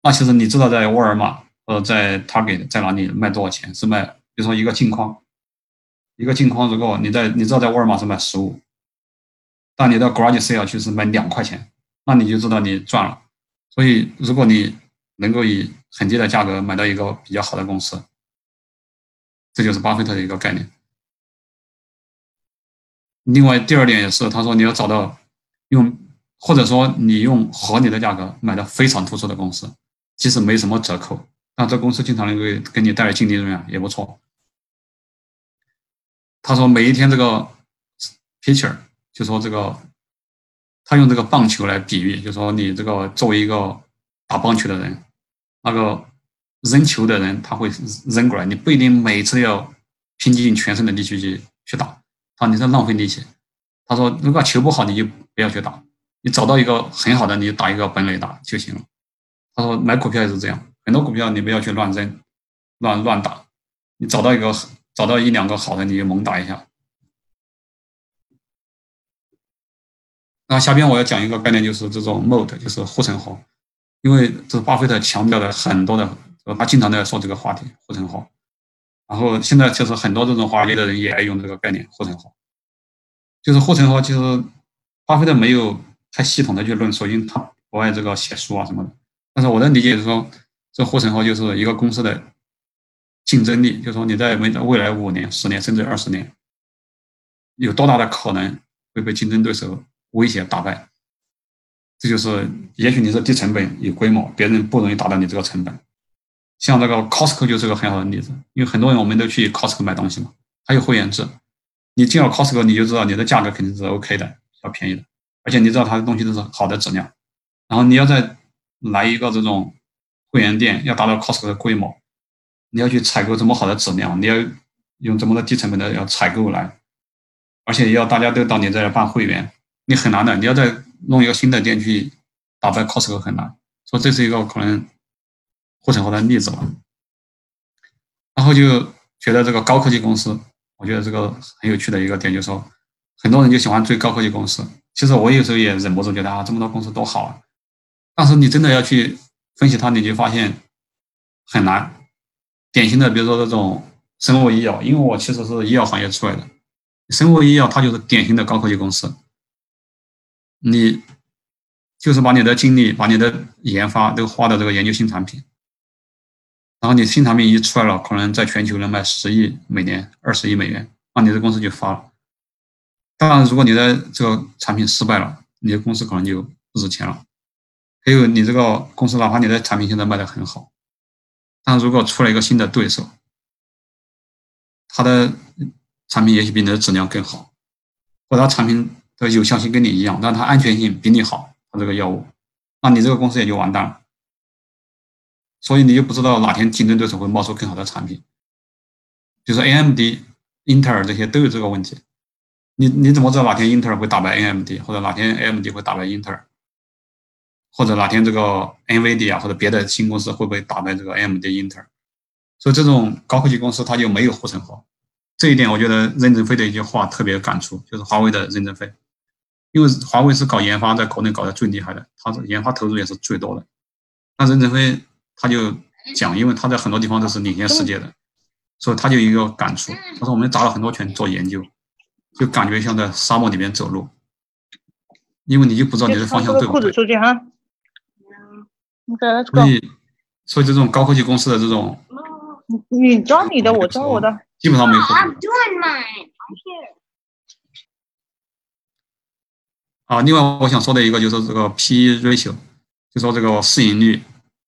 那其实你知道在沃尔玛呃在 Target 在哪里卖多少钱？是卖，比如说一个镜框，一个镜框，如果你在你知道在沃尔玛是卖十五，那你到 Garage Sale 去是卖两块钱，那你就知道你赚了。所以如果你能够以很低的价格买到一个比较好的公司，这就是巴菲特的一个概念。另外第二点也是，他说你要找到用。或者说，你用合理的价格买到非常突出的公司，即使没什么折扣，那这公司经常能够给你带来净利润啊，也不错。他说，每一天这个 picture 就说这个，他用这个棒球来比喻，就说你这个作为一个打棒球的人，那个扔球的人他会扔过来，你不一定每次要拼尽全身的力气去去打，他你在浪费力气。他说，如果球不好，你就不要去打。你找到一个很好的，你打一个本垒打就行了。他说买股票也是这样，很多股票你不要去乱扔、乱乱打。你找到一个，找到一两个好的，你就猛打一下。那下边我要讲一个概念，就是这种 mode，就是护城河。因为这是巴菲特强调的很多的，他经常在说这个话题护城河。然后现在其实很多这种华尔街的人也爱用这个概念护城河，就是护城河，其实巴菲特没有。太系统的去论述，因为他不爱这个写书啊什么的。但是我的理解是说，这护城河就是一个公司的竞争力，就是说你在未未来五年、十年甚至二十年，有多大的可能会被竞争对手威胁打败？这就是，也许你是低成本、有规模，别人不容易达到你这个成本。像这个 Costco 就是个很好的例子，因为很多人我们都去 Costco 买东西嘛，还有会员制，你进了 Costco 你就知道你的价格肯定是 OK 的，比较便宜的。而且你知道他的东西都是好的质量，然后你要再来一个这种会员店，要达到 Costco 的规模，你要去采购这么好的质量，你要用这么多低成本的要采购来，而且要大家都到你这儿办会员，你很难的。你要再弄一个新的店去打败 Costco 很难，所以这是一个可能护城河的例子吧。然后就觉得这个高科技公司，我觉得这个很有趣的一个点就是说，很多人就喜欢追高科技公司。其实我有时候也忍不住觉得啊，这么多公司多好啊！但是你真的要去分析它，你就发现很难。典型的，比如说这种生物医药，因为我其实是医药行业出来的，生物医药它就是典型的高科技公司。你就是把你的精力、把你的研发都花到这个研究新产品，然后你新产品一出来了，可能在全球能卖十亿美元、二十亿美元，那你的公司就发了。当然，如果你的这个产品失败了，你的公司可能就不值钱了。还有，你这个公司哪怕你的产品现在卖的很好，但如果出了一个新的对手，他的产品也许比你的质量更好，或者他产品有效性跟你一样，但它安全性比你好，它这个药物，那你这个公司也就完蛋了。所以你就不知道哪天竞争对手会冒出更好的产品。就是 AMD、英特尔这些都有这个问题。你你怎么知道哪天英特尔会打败 AMD，或者哪天 AMD 会打败英特尔，或者哪天这个 NVIDIA 或者别的新公司会不会打败这个 AMD、英特尔？所以这种高科技公司它就没有护城河。这一点我觉得任正非的一句话特别有感触，就是华为的任正非，因为华为是搞研发在国内搞得最厉害的，他是研发投入也是最多的。那任正非他就讲，因为他在很多地方都是领先世界的，所以他就有一个感触，他说我们砸了很多钱做研究。就感觉像在沙漠里面走路，因为你就不知道你的方向对不对。出去哈。所以，所以这种高科技公司的这种，你抓你的，我抓我的，基本上没有。啊，另外我想说的一个就是这个 P/E ratio，就说这个市盈率，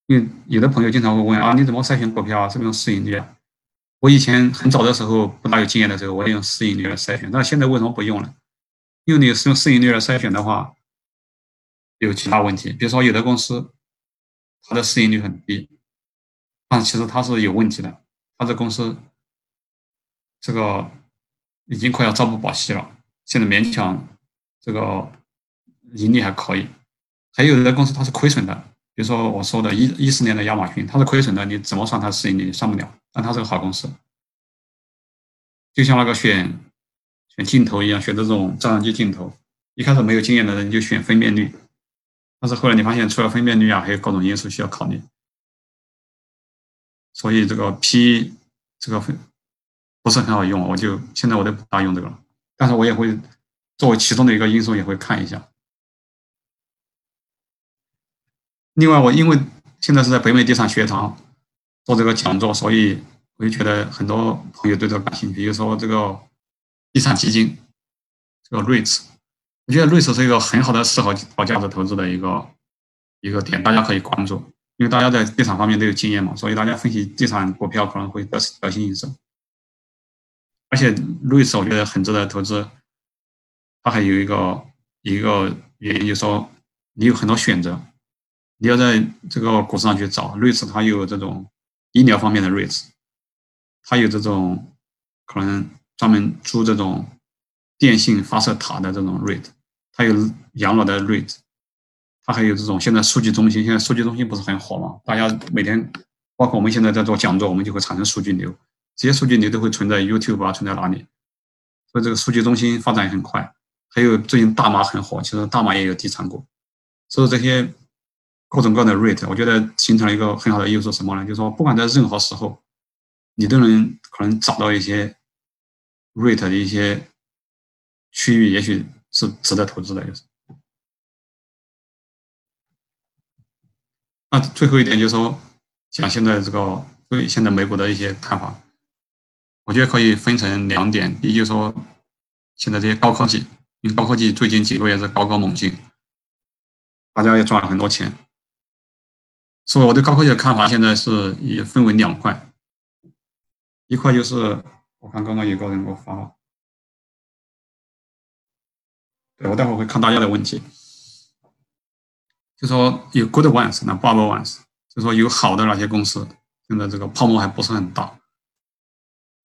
因为有的朋友经常会问啊，你怎么筛选股票啊？是不是用市盈率？我以前很早的时候不大有经验的时候，我也用市盈率来筛选。那现在为什么不用了？因为你是用市盈率来筛选的话，有其他问题。比如说，有的公司它的市盈率很低，但其实它是有问题的。它这公司这个已经快要朝不保夕了，现在勉强这个盈利还可以。还有的公司它是亏损的，比如说我说的一一四年的亚马逊，它是亏损的，你怎么算它市盈率？算不了。但它是个好公司，就像那个选选镜头一样，选这种照相机镜头，一开始没有经验的人就选分辨率，但是后来你发现除了分辨率啊，还有各种因素需要考虑，所以这个 P 这个分不是很好用，我就现在我都不大用这个了，但是我也会作为其中的一个因素也会看一下。另外，我因为现在是在北美地产学堂。做这个讲座，所以我就觉得很多朋友对这个感兴趣。比如说这个地产基金，这个 REITs，我觉得 REITs 是一个很好的适合搞价值投资的一个一个点，大家可以关注。因为大家在地产方面都有经验嘛，所以大家分析地产股票可能会得得心应手。而且 REITs 我觉得很值得投资，它还有一个一个原因，就是说你有很多选择，你要在这个股市上去找 REITs，它有这种。医疗方面的 REITs，它有这种可能专门租这种电信发射塔的这种 REIT，它有养老的 REIT，它还有这种现在数据中心，现在数据中心不是很火吗？大家每天，包括我们现在在做讲座，我们就会产生数据流，这些数据流都会存在 YouTube 啊，存在哪里？所以这个数据中心发展也很快。还有最近大麻很火，其实大麻也有地产股，所以这些。各种各样的 rate，我觉得形成了一个很好的优势，什么呢？就是说，不管在任何时候，你都能可能找到一些 rate 的一些区域，也许是值得投资的。就是，那最后一点就是说，讲现在这个对现在美股的一些看法，我觉得可以分成两点。第一就是说，现在这些高科技，因为高科技最近几个月是高歌猛进，大家也赚了很多钱。所以我对高科技的看法现在是也分为两块，一块就是我看刚刚有个人给我发了，对我待会儿会看大家的问题，就说有 good ones，那 bubble ones，就说有好的那些公司，现在这个泡沫还不是很大，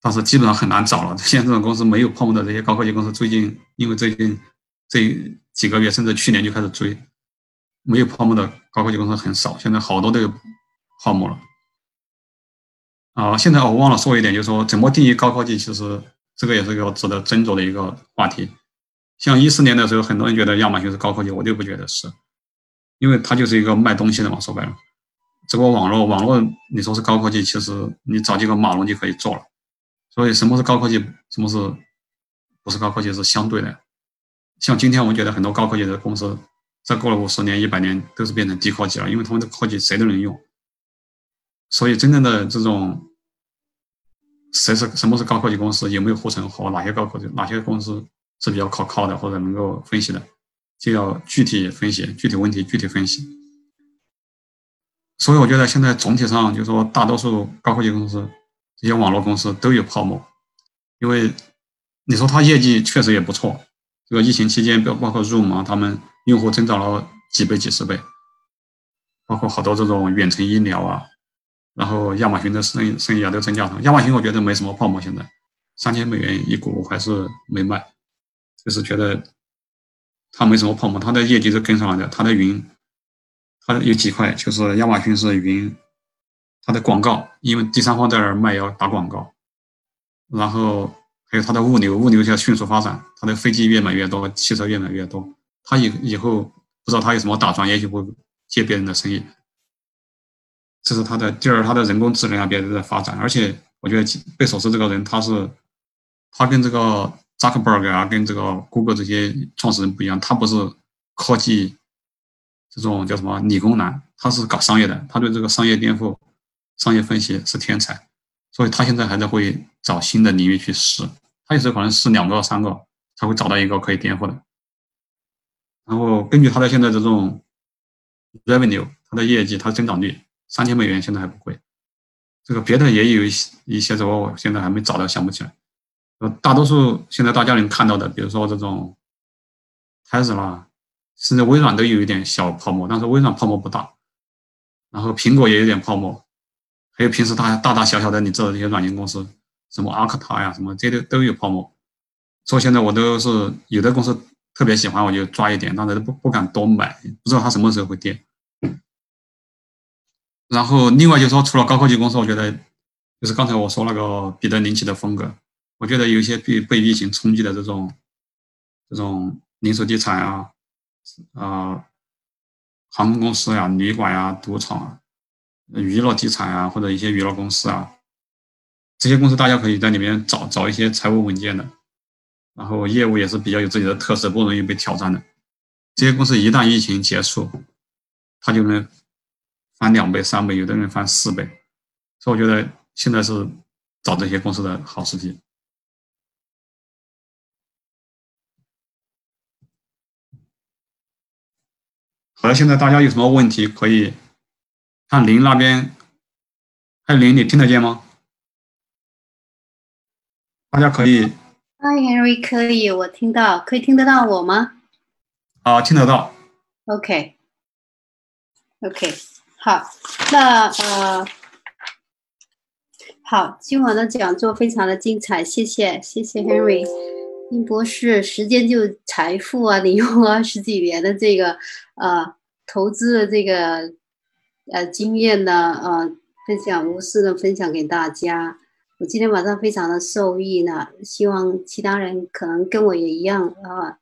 但是基本上很难找了。现在这种公司没有泡沫的这些高科技公司，最近因为最近这几个月甚至去年就开始追。没有泡沫的高科技公司很少，现在好多都有泡沫了。啊，现在我忘了说一点，就是说怎么定义高科技，其实这个也是一个值得斟酌的一个话题。像一四年的时候，很多人觉得亚马逊是高科技，我就不觉得是，因为它就是一个卖东西的嘛，说白了，这个网络网络你说是高科技，其实你找几个码农就可以做了。所以什么是高科技，什么是不是高科技是相对的。像今天我们觉得很多高科技的公司。再过了五十年、一百年，都是变成低科技了，因为他们的科技谁都能用。所以，真正的这种谁是什么是高科技公司，有没有护城河，哪些高科技、哪些公司是比较可靠的或者能够分析的，就要具体分析，具体问题具体分析。所以，我觉得现在总体上就是说，大多数高科技公司、这些网络公司都有泡沫，因为你说它业绩确实也不错。这个疫情期间，包包括 Zoom 啊，他们。用户增长了几倍、几十倍，包括好多这种远程医疗啊，然后亚马逊的生意生意啊都增加了。亚马逊我觉得没什么泡沫，现在三千美元一股还是没卖，就是觉得它没什么泡沫，它的业绩是跟上来的。它的云，它有几块，就是亚马逊是云，它的广告，因为第三方在那儿卖要打广告，然后还有它的物流，物流在迅速发展，它的飞机越买越多，汽车越买越多。他以以后不知道他有什么打算，也许会接别人的生意。这是他的第二，他的人工智能啊，别人在发展，而且我觉得贝索斯这个人，他是他跟这个扎克伯格啊，跟这个谷歌这些创始人不一样，他不是科技这种叫什么理工男，他是搞商业的，他对这个商业颠覆、商业分析是天才，所以他现在还在会找新的领域去试，他有时候可能试两个、三个才会找到一个可以颠覆的，然后根据他的现在这种 revenue，他的业绩，他的增长率。三千美元现在还不贵，这个别的也有一些一些，我现在还没找到，想不起来。呃，大多数现在大家能看到的，比如说这种，特斯拉，甚至微软都有一点小泡沫，但是微软泡沫不大。然后苹果也有点泡沫，还有平时大大大小小的你知道这些软件公司，什么阿克塔呀，什么这些都都有泡沫。所以现在我都是有的公司特别喜欢，我就抓一点，但是不不敢多买，不知道它什么时候会跌。然后，另外就是说，除了高科技公司，我觉得就是刚才我说那个彼得林奇的风格，我觉得有一些被被疫情冲击的这种这种零售地产啊，啊，航空公司呀、旅馆呀、赌场啊、娱乐地产啊，或者一些娱乐公司啊，这些公司大家可以在里面找找一些财务稳健的，然后业务也是比较有自己的特色，不容易被挑战的。这些公司一旦疫情结束，它就能。翻两倍、三倍，有的人翻四倍，所以我觉得现在是找这些公司的好时机。好了，现在大家有什么问题可以看林那边？还有林，你听得见吗？大家可以。Hi Henry，可以，我听到，可以听得到我吗？啊，听得到。OK，OK。好，那呃，好，今晚的讲座非常的精彩，谢谢，谢谢 Henry，殷博士，时间就财富啊，你用了十几年的这个呃投资的这个呃经验呢，呃，分享无私的分享给大家，我今天晚上非常的受益呢，希望其他人可能跟我也一样啊，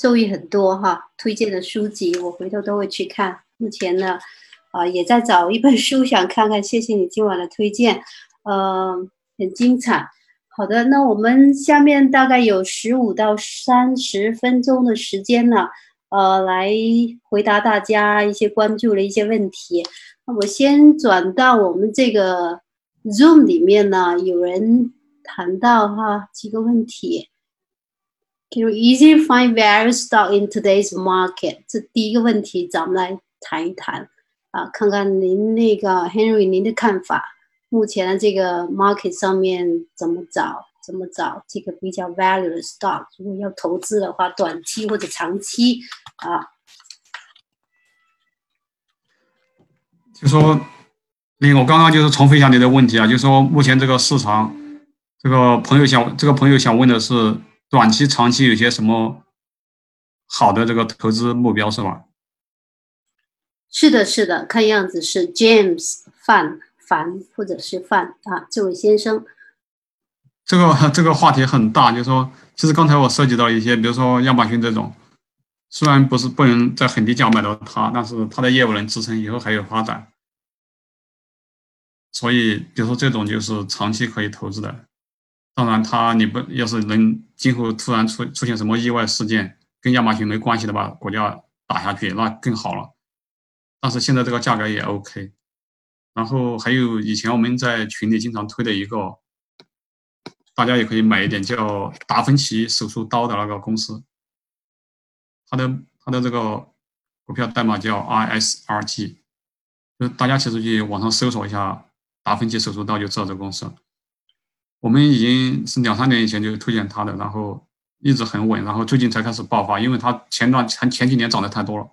受益很多哈，推荐的书籍我回头都会去看，目前呢。啊，也在找一本书，想看看。谢谢你今晚的推荐，呃，很精彩。好的，那我们下面大概有十五到三十分钟的时间呢，呃，来回答大家一些关注的一些问题。那我先转到我们这个 Zoom 里面呢，有人谈到哈几个问题。Can you Easy find value stock in today's market？这第一个问题，咱们来谈一谈。啊，看看您那个 Henry，您的看法，目前的这个 market 上面怎么找？怎么找这个比较 value 的 stock？如果要投资的话，短期或者长期啊？就说，那我刚刚就是重复一下你的问题啊，就是说目前这个市场，这个朋友想，这个朋友想问的是，短期、长期有些什么好的这个投资目标是吧？是的，是的，看样子是 James 范凡或者是范啊，这位先生。这个这个话题很大，就是说，其实刚才我涉及到一些，比如说亚马逊这种，虽然不是不能在很低价买到它，但是它的业务能支撑，以后还有发展。所以，比如说这种就是长期可以投资的。当然，它你不要是能今后突然出出现什么意外事件，跟亚马逊没关系的把股价打下去，那更好了。但是现在这个价格也 OK，然后还有以前我们在群里经常推的一个，大家也可以买一点叫达芬奇手术刀的那个公司，它的它的这个股票代码叫 ISRG，就大家其实去网上搜索一下达芬奇手术刀就知道这个公司。我们已经是两三年以前就推荐它的，然后一直很稳，然后最近才开始爆发，因为它前段前前几年涨得太多了，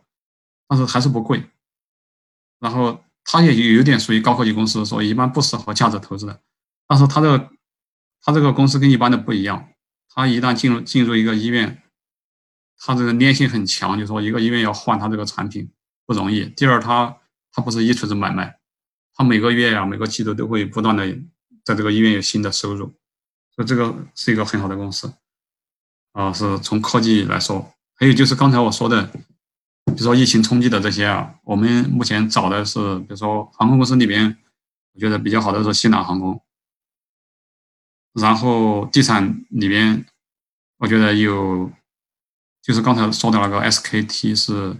但是还是不贵。然后它也有有点属于高科技公司，所以一般不适合价值投资的。但是它的它这个公司跟一般的不一样，它一旦进入进入一个医院，它这个粘性很强，就说一个医院要换它这个产品不容易。第二，它它不是一锤子买卖，他每个月呀每个季度都会不断的在这个医院有新的收入，所以这个是一个很好的公司。啊，是从科技来说，还有就是刚才我说的。比如说疫情冲击的这些啊，我们目前找的是，比如说航空公司里边，我觉得比较好的是西南航空。然后地产里边，我觉得有，就是刚才说的那个 SKT 是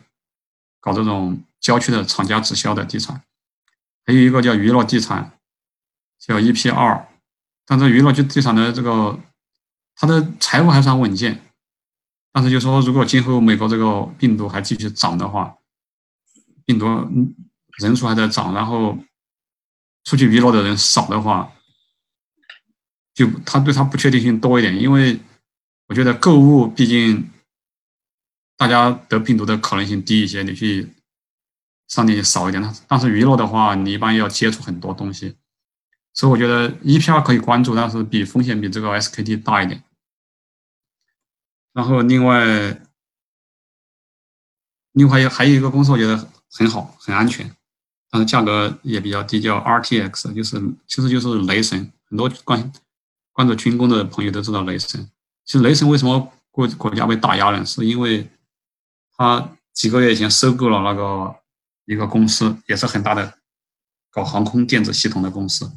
搞这种郊区的厂家直销的地产，还有一个叫娱乐地产，叫 EP 二，但是娱乐地产的这个它的财务还算稳健。但是就说，如果今后美国这个病毒还继续涨的话，病毒人数还在涨，然后出去娱乐的人少的话，就他对他不确定性多一点。因为我觉得购物毕竟大家得病毒的可能性低一些，你去商店少一点。但是娱乐的话，你一般要接触很多东西，所以我觉得 EPR 可以关注，但是比风险比这个 SKT 大一点。然后另外，另外有还有一个公司，我觉得很好，很安全，但是价格也比较低，叫 RTX，就是其实就是雷神。很多关关注军工的朋友都知道雷神。其实雷神为什么国国家被打压呢？是因为他几个月前收购了那个一个公司，也是很大的搞航空电子系统的公司。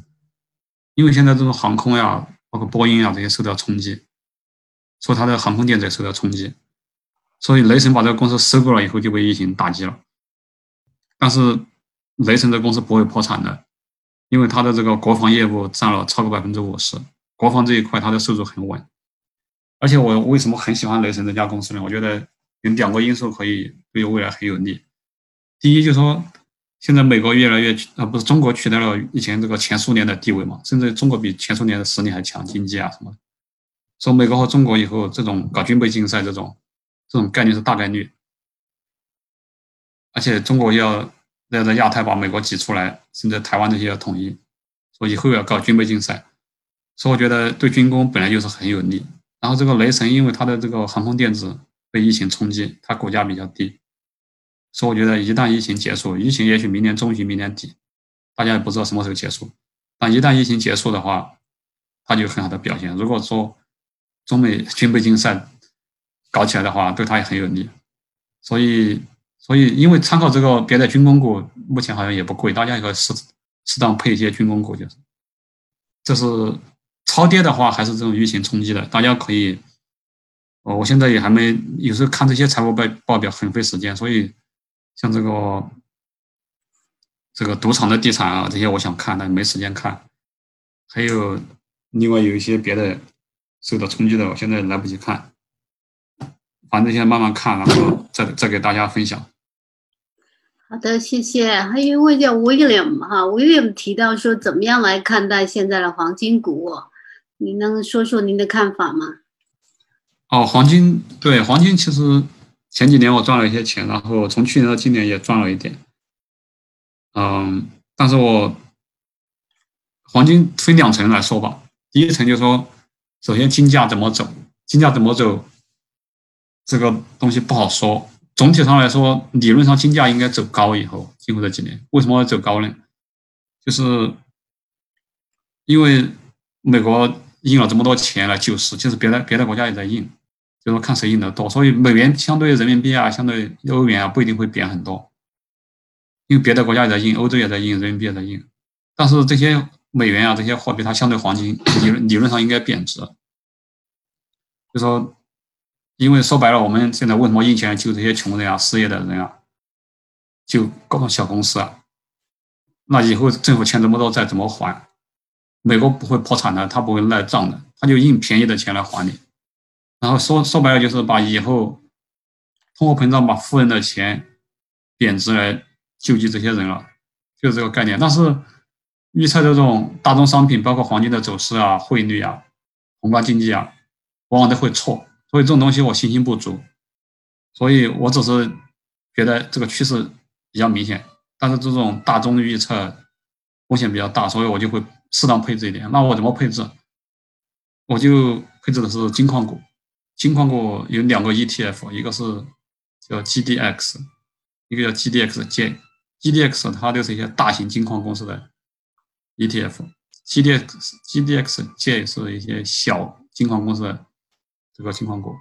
因为现在这种航空呀，包括波音啊这些受到冲击。说它的航空电子也受到冲击，所以雷神把这个公司收购了以后就被疫情打击了。但是雷神这公司不会破产的，因为它的这个国防业务占了超过百分之五十，国防这一块它的收入很稳。而且我为什么很喜欢雷神这家公司呢？我觉得有两个因素可以对未来很有利。第一就是说，现在美国越来越啊不是中国取代了以前这个前苏联的地位嘛，甚至中国比前苏联的实力还强，经济啊什么的。说美国和中国以后这种搞军备竞赛这种这种概率是大概率，而且中国要要在亚太把美国挤出来，甚至台湾这些要统一，说以后要搞军备竞赛，所以我觉得对军工本来就是很有利。然后这个雷神因为它的这个航空电子被疫情冲击，它股价比较低，所以我觉得一旦疫情结束，疫情也许明年中旬、明年底，大家也不知道什么时候结束，但一旦疫情结束的话，它就有很好的表现。如果说中美 (laughs) 军备竞赛搞起来的话，对他也很有利，所以，所以因为参考这个别的军工股，目前好像也不贵，大家也可以适适当配一些军工股，就是，这是超跌的话，还是这种疫情冲击的，大家可以，哦，我现在也还没，有时候看这些财务报报表很费时间，所以像这个这个赌场的地产啊，这些我想看，但没时间看，还有另外有一些别的。受到冲击的，我现在来不及看，反正现在慢慢看，然后再再给大家分享。好的，谢谢。还有一位叫 William 哈，William 提到说，怎么样来看待现在的黄金股？你能说说您的看法吗？哦，黄金对黄金，其实前几年我赚了一些钱，然后从去年到今年也赚了一点。嗯，但是我黄金分两层来说吧，第一层就是说。首先，金价怎么走？金价怎么走？这个东西不好说。总体上来说，理论上金价应该走高。以后，今后这几年，为什么要走高呢？就是因为美国印了这么多钱来救市，其实别的别的国家也在印，就是看谁印的多。所以美元相对于人民币啊，相对于欧元啊，不一定会贬很多。因为别的国家也在印，欧洲也在印，人民币也在印。但是这些。美元啊，这些货币它相对黄金理论理论上应该贬值，就说，因为说白了，我们现在为什么印钱救这些穷人啊、失业的人啊，救各种小公司啊？那以后政府欠这么多债怎么还？美国不会破产的，他不会赖账的，他就印便宜的钱来还你。然后说说白了，就是把以后通货膨胀把富人的钱贬值来救济这些人了，就是这个概念。但是。预测这种大宗商品，包括黄金的走势啊、汇率啊、宏观经济啊，往往都会错。所以这种东西我信心不足。所以我只是觉得这个趋势比较明显，但是这种大中预测风险比较大，所以我就会适当配置一点。那我怎么配置？我就配置的是金矿股。金矿股有两个 ETF，一个是叫 GDX，一个叫 GDXJ。GDX 它就是一些大型金矿公司的 ETF，GDX GDXJ 是一些小金矿公司的这个金矿股。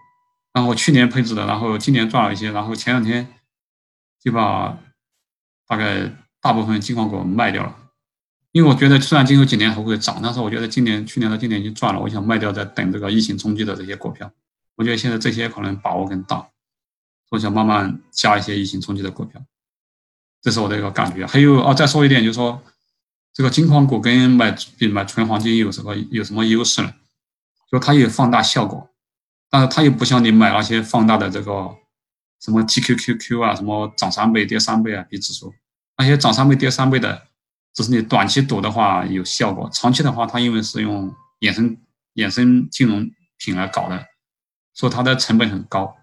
然后去年配置的，然后今年赚了一些，然后前两天就把大概大部分金矿股卖掉了，因为我觉得虽然今后几年还会涨，但是我觉得今年去年到今年已经赚了，我想卖掉，再等这个疫情冲击的这些股票。我觉得现在这些可能把握更大，所以想慢慢加一些疫情冲击的股票，这是我的一个感觉。还有啊，再说一点，就是说这个金矿股跟买比买纯黄金有什么有什么优势呢？就它有放大效果，但是它又不像你买那些放大的这个什么 TQQQ 啊，什么涨三倍跌三倍啊，比指数那些涨三倍跌三倍的，只是你短期赌的话有效果，长期的话它因为是用衍生衍生金融品来搞的。说它的成本很高，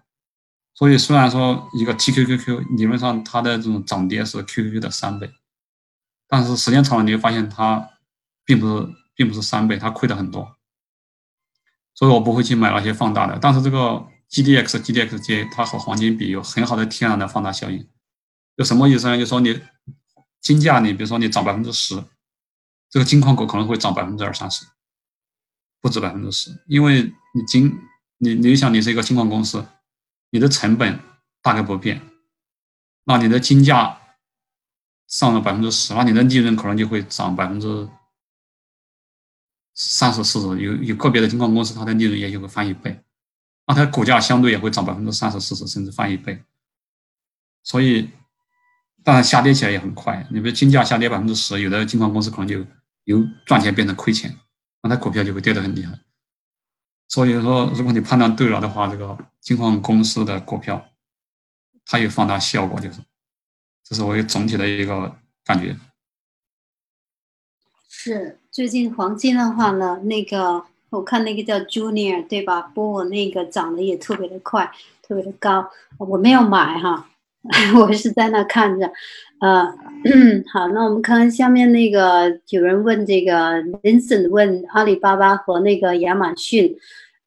所以虽然说一个 TQQQ 理论上它的这种涨跌是 QQQ 的三倍，但是时间长了你会发现它并不是并不是三倍，它亏的很多。所以我不会去买那些放大的。但是这个 GDX GDXJ 它和黄金比有很好的天然的放大效应，就什么意思呢？就说你金价你比如说你涨百分之十，这个金矿股可能会涨百分之二三十，不止百分之十，因为你金。你你想，你是一个金矿公司，你的成本大概不变，那你的金价上了百分之十，那你的利润可能就会涨百分之三十、四十。有有个别的金矿公司，它的利润也就会翻一倍，那它股价相对也会涨百分之三十、四十，甚至翻一倍。所以，当然下跌起来也很快。你比如金价下跌百分之十，有的金矿公司可能就由赚钱变成亏钱，那它股票就会跌得很厉害。所以说，如果你判断对了的话，这个金矿公司的股票，它有放大效果，就是，这是我一个总体的一个感觉。是最近黄金的话呢，那个我看那个叫 Junior 对吧？波那个涨得也特别的快，特别的高。我没有买哈，(laughs) 我是在那看着。呃，好，那我们看看下面那个有人问这个 Vincent 问阿里巴巴和那个亚马逊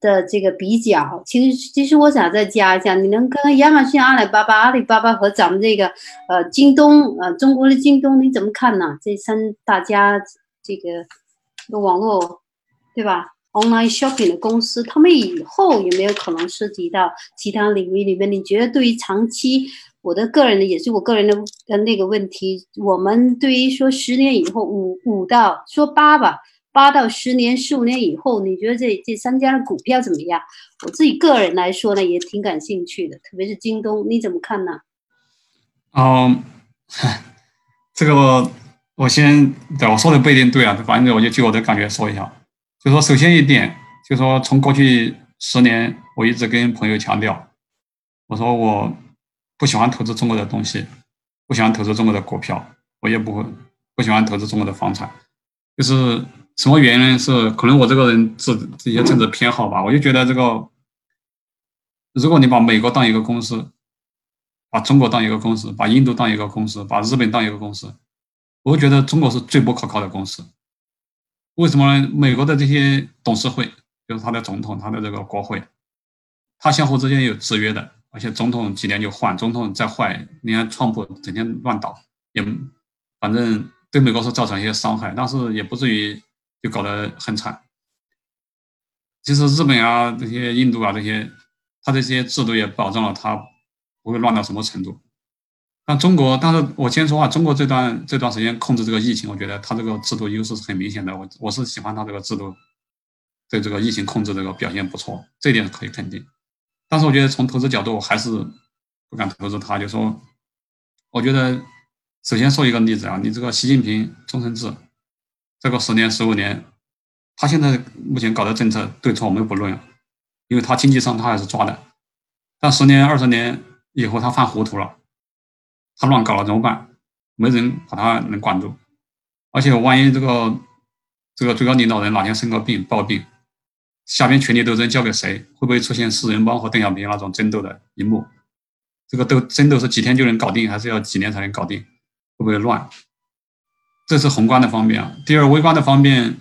的这个比较。其实，其实我想再加一下，你能跟亚马逊、阿里巴巴、阿里巴巴和咱们这个呃京东呃中国的京东你怎么看呢？这三大家这个网络对吧？online shopping 的公司，他们以后有没有可能涉及到其他领域里面？你觉得对于长期？我的个人的也是我个人的的那个问题，我们对于说十年以后五五到说八吧，八到十年十五年以后，你觉得这这三家的股票怎么样？我自己个人来说呢，也挺感兴趣的，特别是京东，你怎么看呢？嗯，(laughs) 这个我先对我说的不一定对啊，反正我就据我的感觉说一下，就说首先一点，就说从过去十年，我一直跟朋友强调，我说我。不喜欢投资中国的东西，不喜欢投资中国的股票，我也不会不喜欢投资中国的房产。就是什么原因？是可能我这个人是这些政治偏好吧。我就觉得这个，如果你把美国当一个公司，把中国当一个公司，把印度当一个公司，把日本当一个公司，我会觉得中国是最不可靠的公司。为什么呢？美国的这些董事会，就是他的总统，他的这个国会，他相互之间有制约的。而且总统几年就换，总统再坏，你看川普整天乱倒，也反正对美国是造成一些伤害，但是也不至于就搞得很惨。其实日本啊，这些印度啊这些，他这些制度也保证了他不会乱到什么程度。但中国，但是我先说话，中国这段这段时间控制这个疫情，我觉得他这个制度优势是很明显的。我我是喜欢他这个制度，对这个疫情控制这个表现不错，这点可以肯定。但是我觉得从投资角度，我还是不敢投资它。就说，我觉得首先说一个例子啊，你这个习近平终身制，这个十年、十五年，他现在目前搞的政策对错我们不论，因为他经济上他还是抓的。但十年、二十年以后他犯糊涂了，他乱搞了怎么办？没人把他能管住，而且万一这个这个最高领导人哪天生个病暴病。下边权力斗争交给谁？会不会出现四人帮和邓小平那种争斗的一幕？这个斗争斗是几天就能搞定，还是要几年才能搞定？会不会乱？这是宏观的方面啊。第二，微观的方面，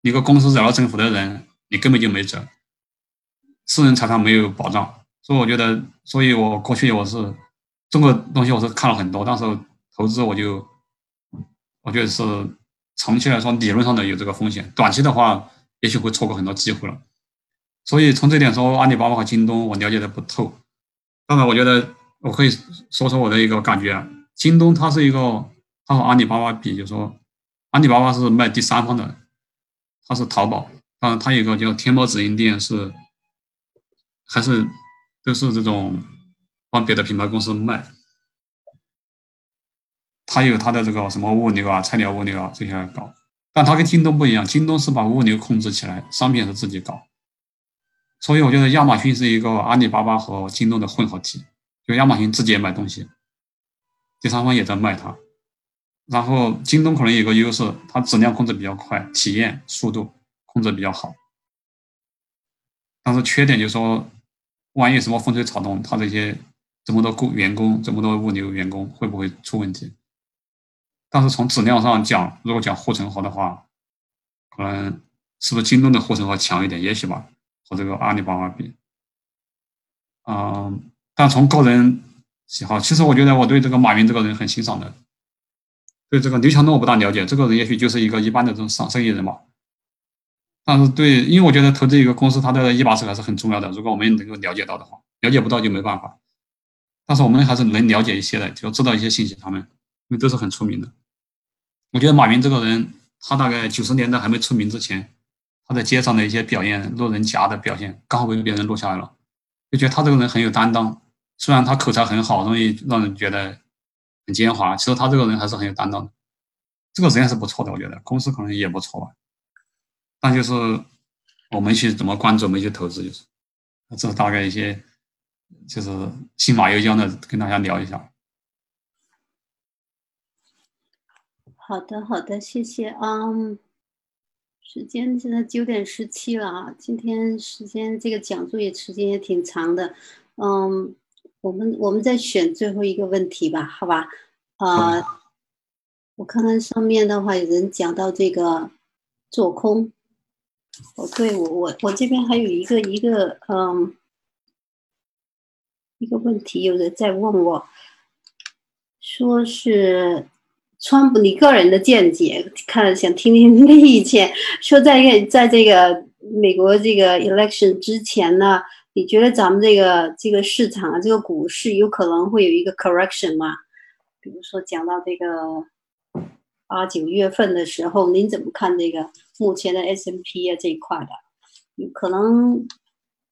一个公司惹到政府的人，你根本就没辙，私人财产没有保障。所以我觉得，所以我过去我是中国东西我是看了很多，但是投资我就我觉得是长期来说理论上的有这个风险，短期的话也许会错过很多机会了。所以从这点说，阿里巴巴和京东我了解的不透。当然，我觉得我可以说说我的一个感觉啊。京东它是一个，它和阿里巴巴比，就说，阿里巴巴是卖第三方的，它是淘宝，当然它有一个叫天猫直营店，是还是都是这种帮别的品牌公司卖。它有它的这个什么物流啊、菜鸟物流啊这些搞，但它跟京东不一样，京东是把物流控制起来，商品是自己搞。所以我觉得亚马逊是一个阿里巴巴和京东的混合体，就亚马逊自己也买东西，第三方也在卖它，然后京东可能有个优势，它质量控制比较快，体验速度控制比较好，但是缺点就是说，万一什么风吹草动，它这些这么多工员工，这么多物流员工会不会出问题？但是从质量上讲，如果讲护城河的话，可能是不是京东的护城河强一点？也许吧。和这个阿里巴巴比，嗯，但从个人喜好，其实我觉得我对这个马云这个人很欣赏的。对这个刘强东我不大了解，这个人也许就是一个一般的这种商生意人嘛。但是对，因为我觉得投资一个公司，它的一把手还是很重要的。如果我们能够了解到的话，了解不到就没办法。但是我们还是能了解一些的，就知道一些信息，他们因为都是很出名的。我觉得马云这个人，他大概九十年代还没出名之前。他在街上的一些表现，路人甲的表现，刚好被别人录下来了，就觉得他这个人很有担当。虽然他口才很好，容易让人觉得很奸猾，其实他这个人还是很有担当的。这个人还是不错的，我觉得公司可能也不错吧。但就是我们去怎么关注，我们去投资，就是这是大概一些，就是信马由缰的跟大家聊一下。好的，好的，谢谢，嗯。时间现在九点十七了啊，今天时间这个讲座也时间也挺长的，嗯，我们我们再选最后一个问题吧，好吧？啊，我看看上面的话，有人讲到这个做空，哦，对我我我这边还有一个一个嗯一个问题，有人在问我，说是。川普，你个人的见解，看想听听您的意见。说在在这个美国这个 election 之前呢，你觉得咱们这个这个市场啊，这个股市有可能会有一个 correction 吗？比如说讲到这个八九月份的时候，您怎么看这个目前的 S M P 啊这一块的？有可能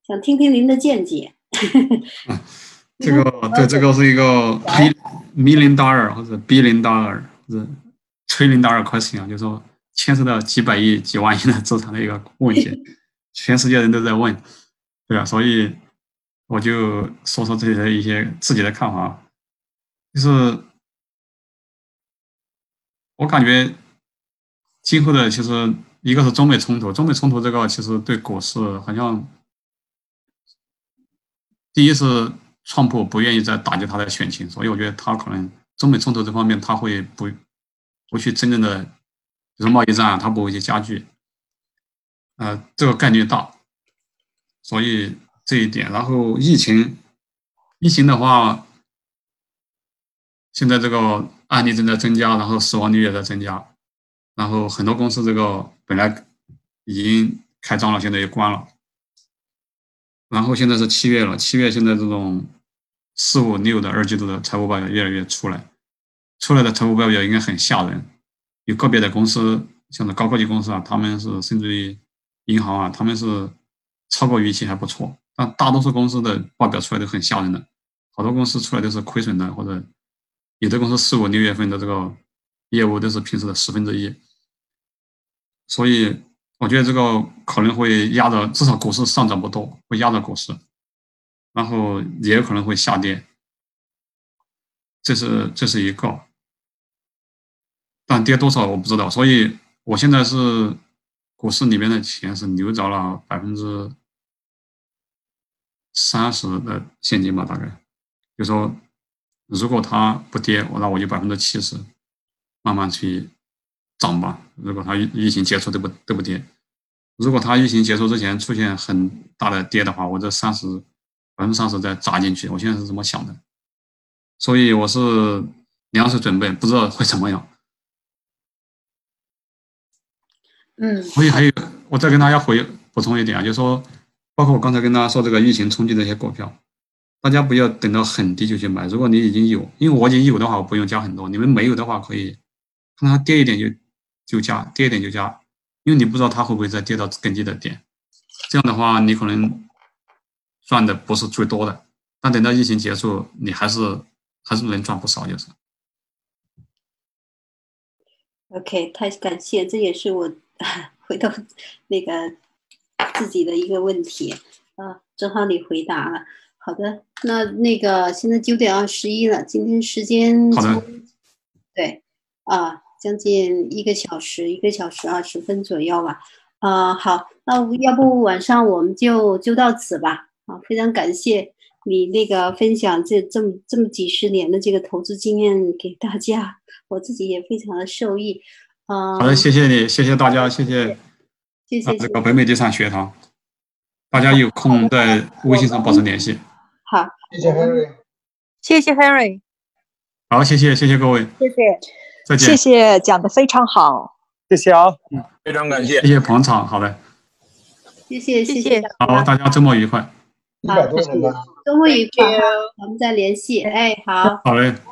想听听您的见解。这个对，这个是一个 million dollar 或者 billion dollar。是吹零大二块钱啊，就是说牵涉到几百亿、几万亿的资产的一个问题，(laughs) 全世界人都在问，对吧？所以我就说说自己的一些自己的看法，就是我感觉今后的其实一个是中美冲突，中美冲突这个其实对股市好像，第一是川普不愿意再打击他的选情，所以我觉得他可能。中美冲突这方面，他会不不去真正的就是贸易战，他不会去加剧，呃，这个概率大，所以这一点，然后疫情，疫情的话，现在这个案例正在增加，然后死亡率也在增加，然后很多公司这个本来已经开张了，现在也关了，然后现在是七月了，七月现在这种四五六的二季度的财务报表越来越出来。出来的财务报表应该很吓人，有个别的公司，像是高科技公司啊，他们是甚至于银行啊，他们是超过预期还不错，但大多数公司的报表出来都很吓人的，好多公司出来都是亏损的，或者有的公司四五六月份的这个业务都是平时的十分之一，所以我觉得这个可能会压着，至少股市上涨不多，会压着股市，然后也有可能会下跌，这是这是一个。但跌多少我不知道，所以我现在是股市里面的钱是留着了百分之三十的现金吧，大概就说如果它不跌，我那我就百分之七十慢慢去涨吧。如果它疫疫情结束都不都不跌，如果它疫情结束之前出现很大的跌的话，我这三十百分之三十再砸进去，我现在是这么想的。所以我是粮食准备，不知道会怎么样。嗯，所以还有，我再跟大家回补充一点啊，就是说，包括我刚才跟大家说这个疫情冲击这些股票，大家不要等到很低就去买。如果你已经有，因为我已经有的话，我不用加很多。你们没有的话，可以看它跌一点就就加，跌一点就加，因为你不知道它会不会再跌到更低的点。这样的话，你可能赚的不是最多的，但等到疫情结束，你还是还是能赚不少，就是。OK，太感谢，这也是我 (laughs) 回到那个自己的一个问题啊，正好你回答了。好的，那那个现在九点二十一了，今天时间好的，对啊，将近一个小时，一个小时二十分左右吧。啊，好，那要不晚上我们就就到此吧。啊，非常感谢你那个分享这这么这么几十年的这个投资经验给大家。我自己也非常的受益，嗯，好的，谢谢你，谢谢大家，谢谢，谢谢啊这个北美地产学堂，大家有空在微信上保持联系。好，谢谢 Henry，谢谢 Henry，好，谢谢，谢谢各位，谢谢，再见，谢谢，讲的非常好，谢谢啊，嗯。非常感谢。谢，谢捧场，好的，谢谢谢谢谢好，大家周末愉快，一百多人呢。周末愉快，我们再联系，哎，好，好嘞，好，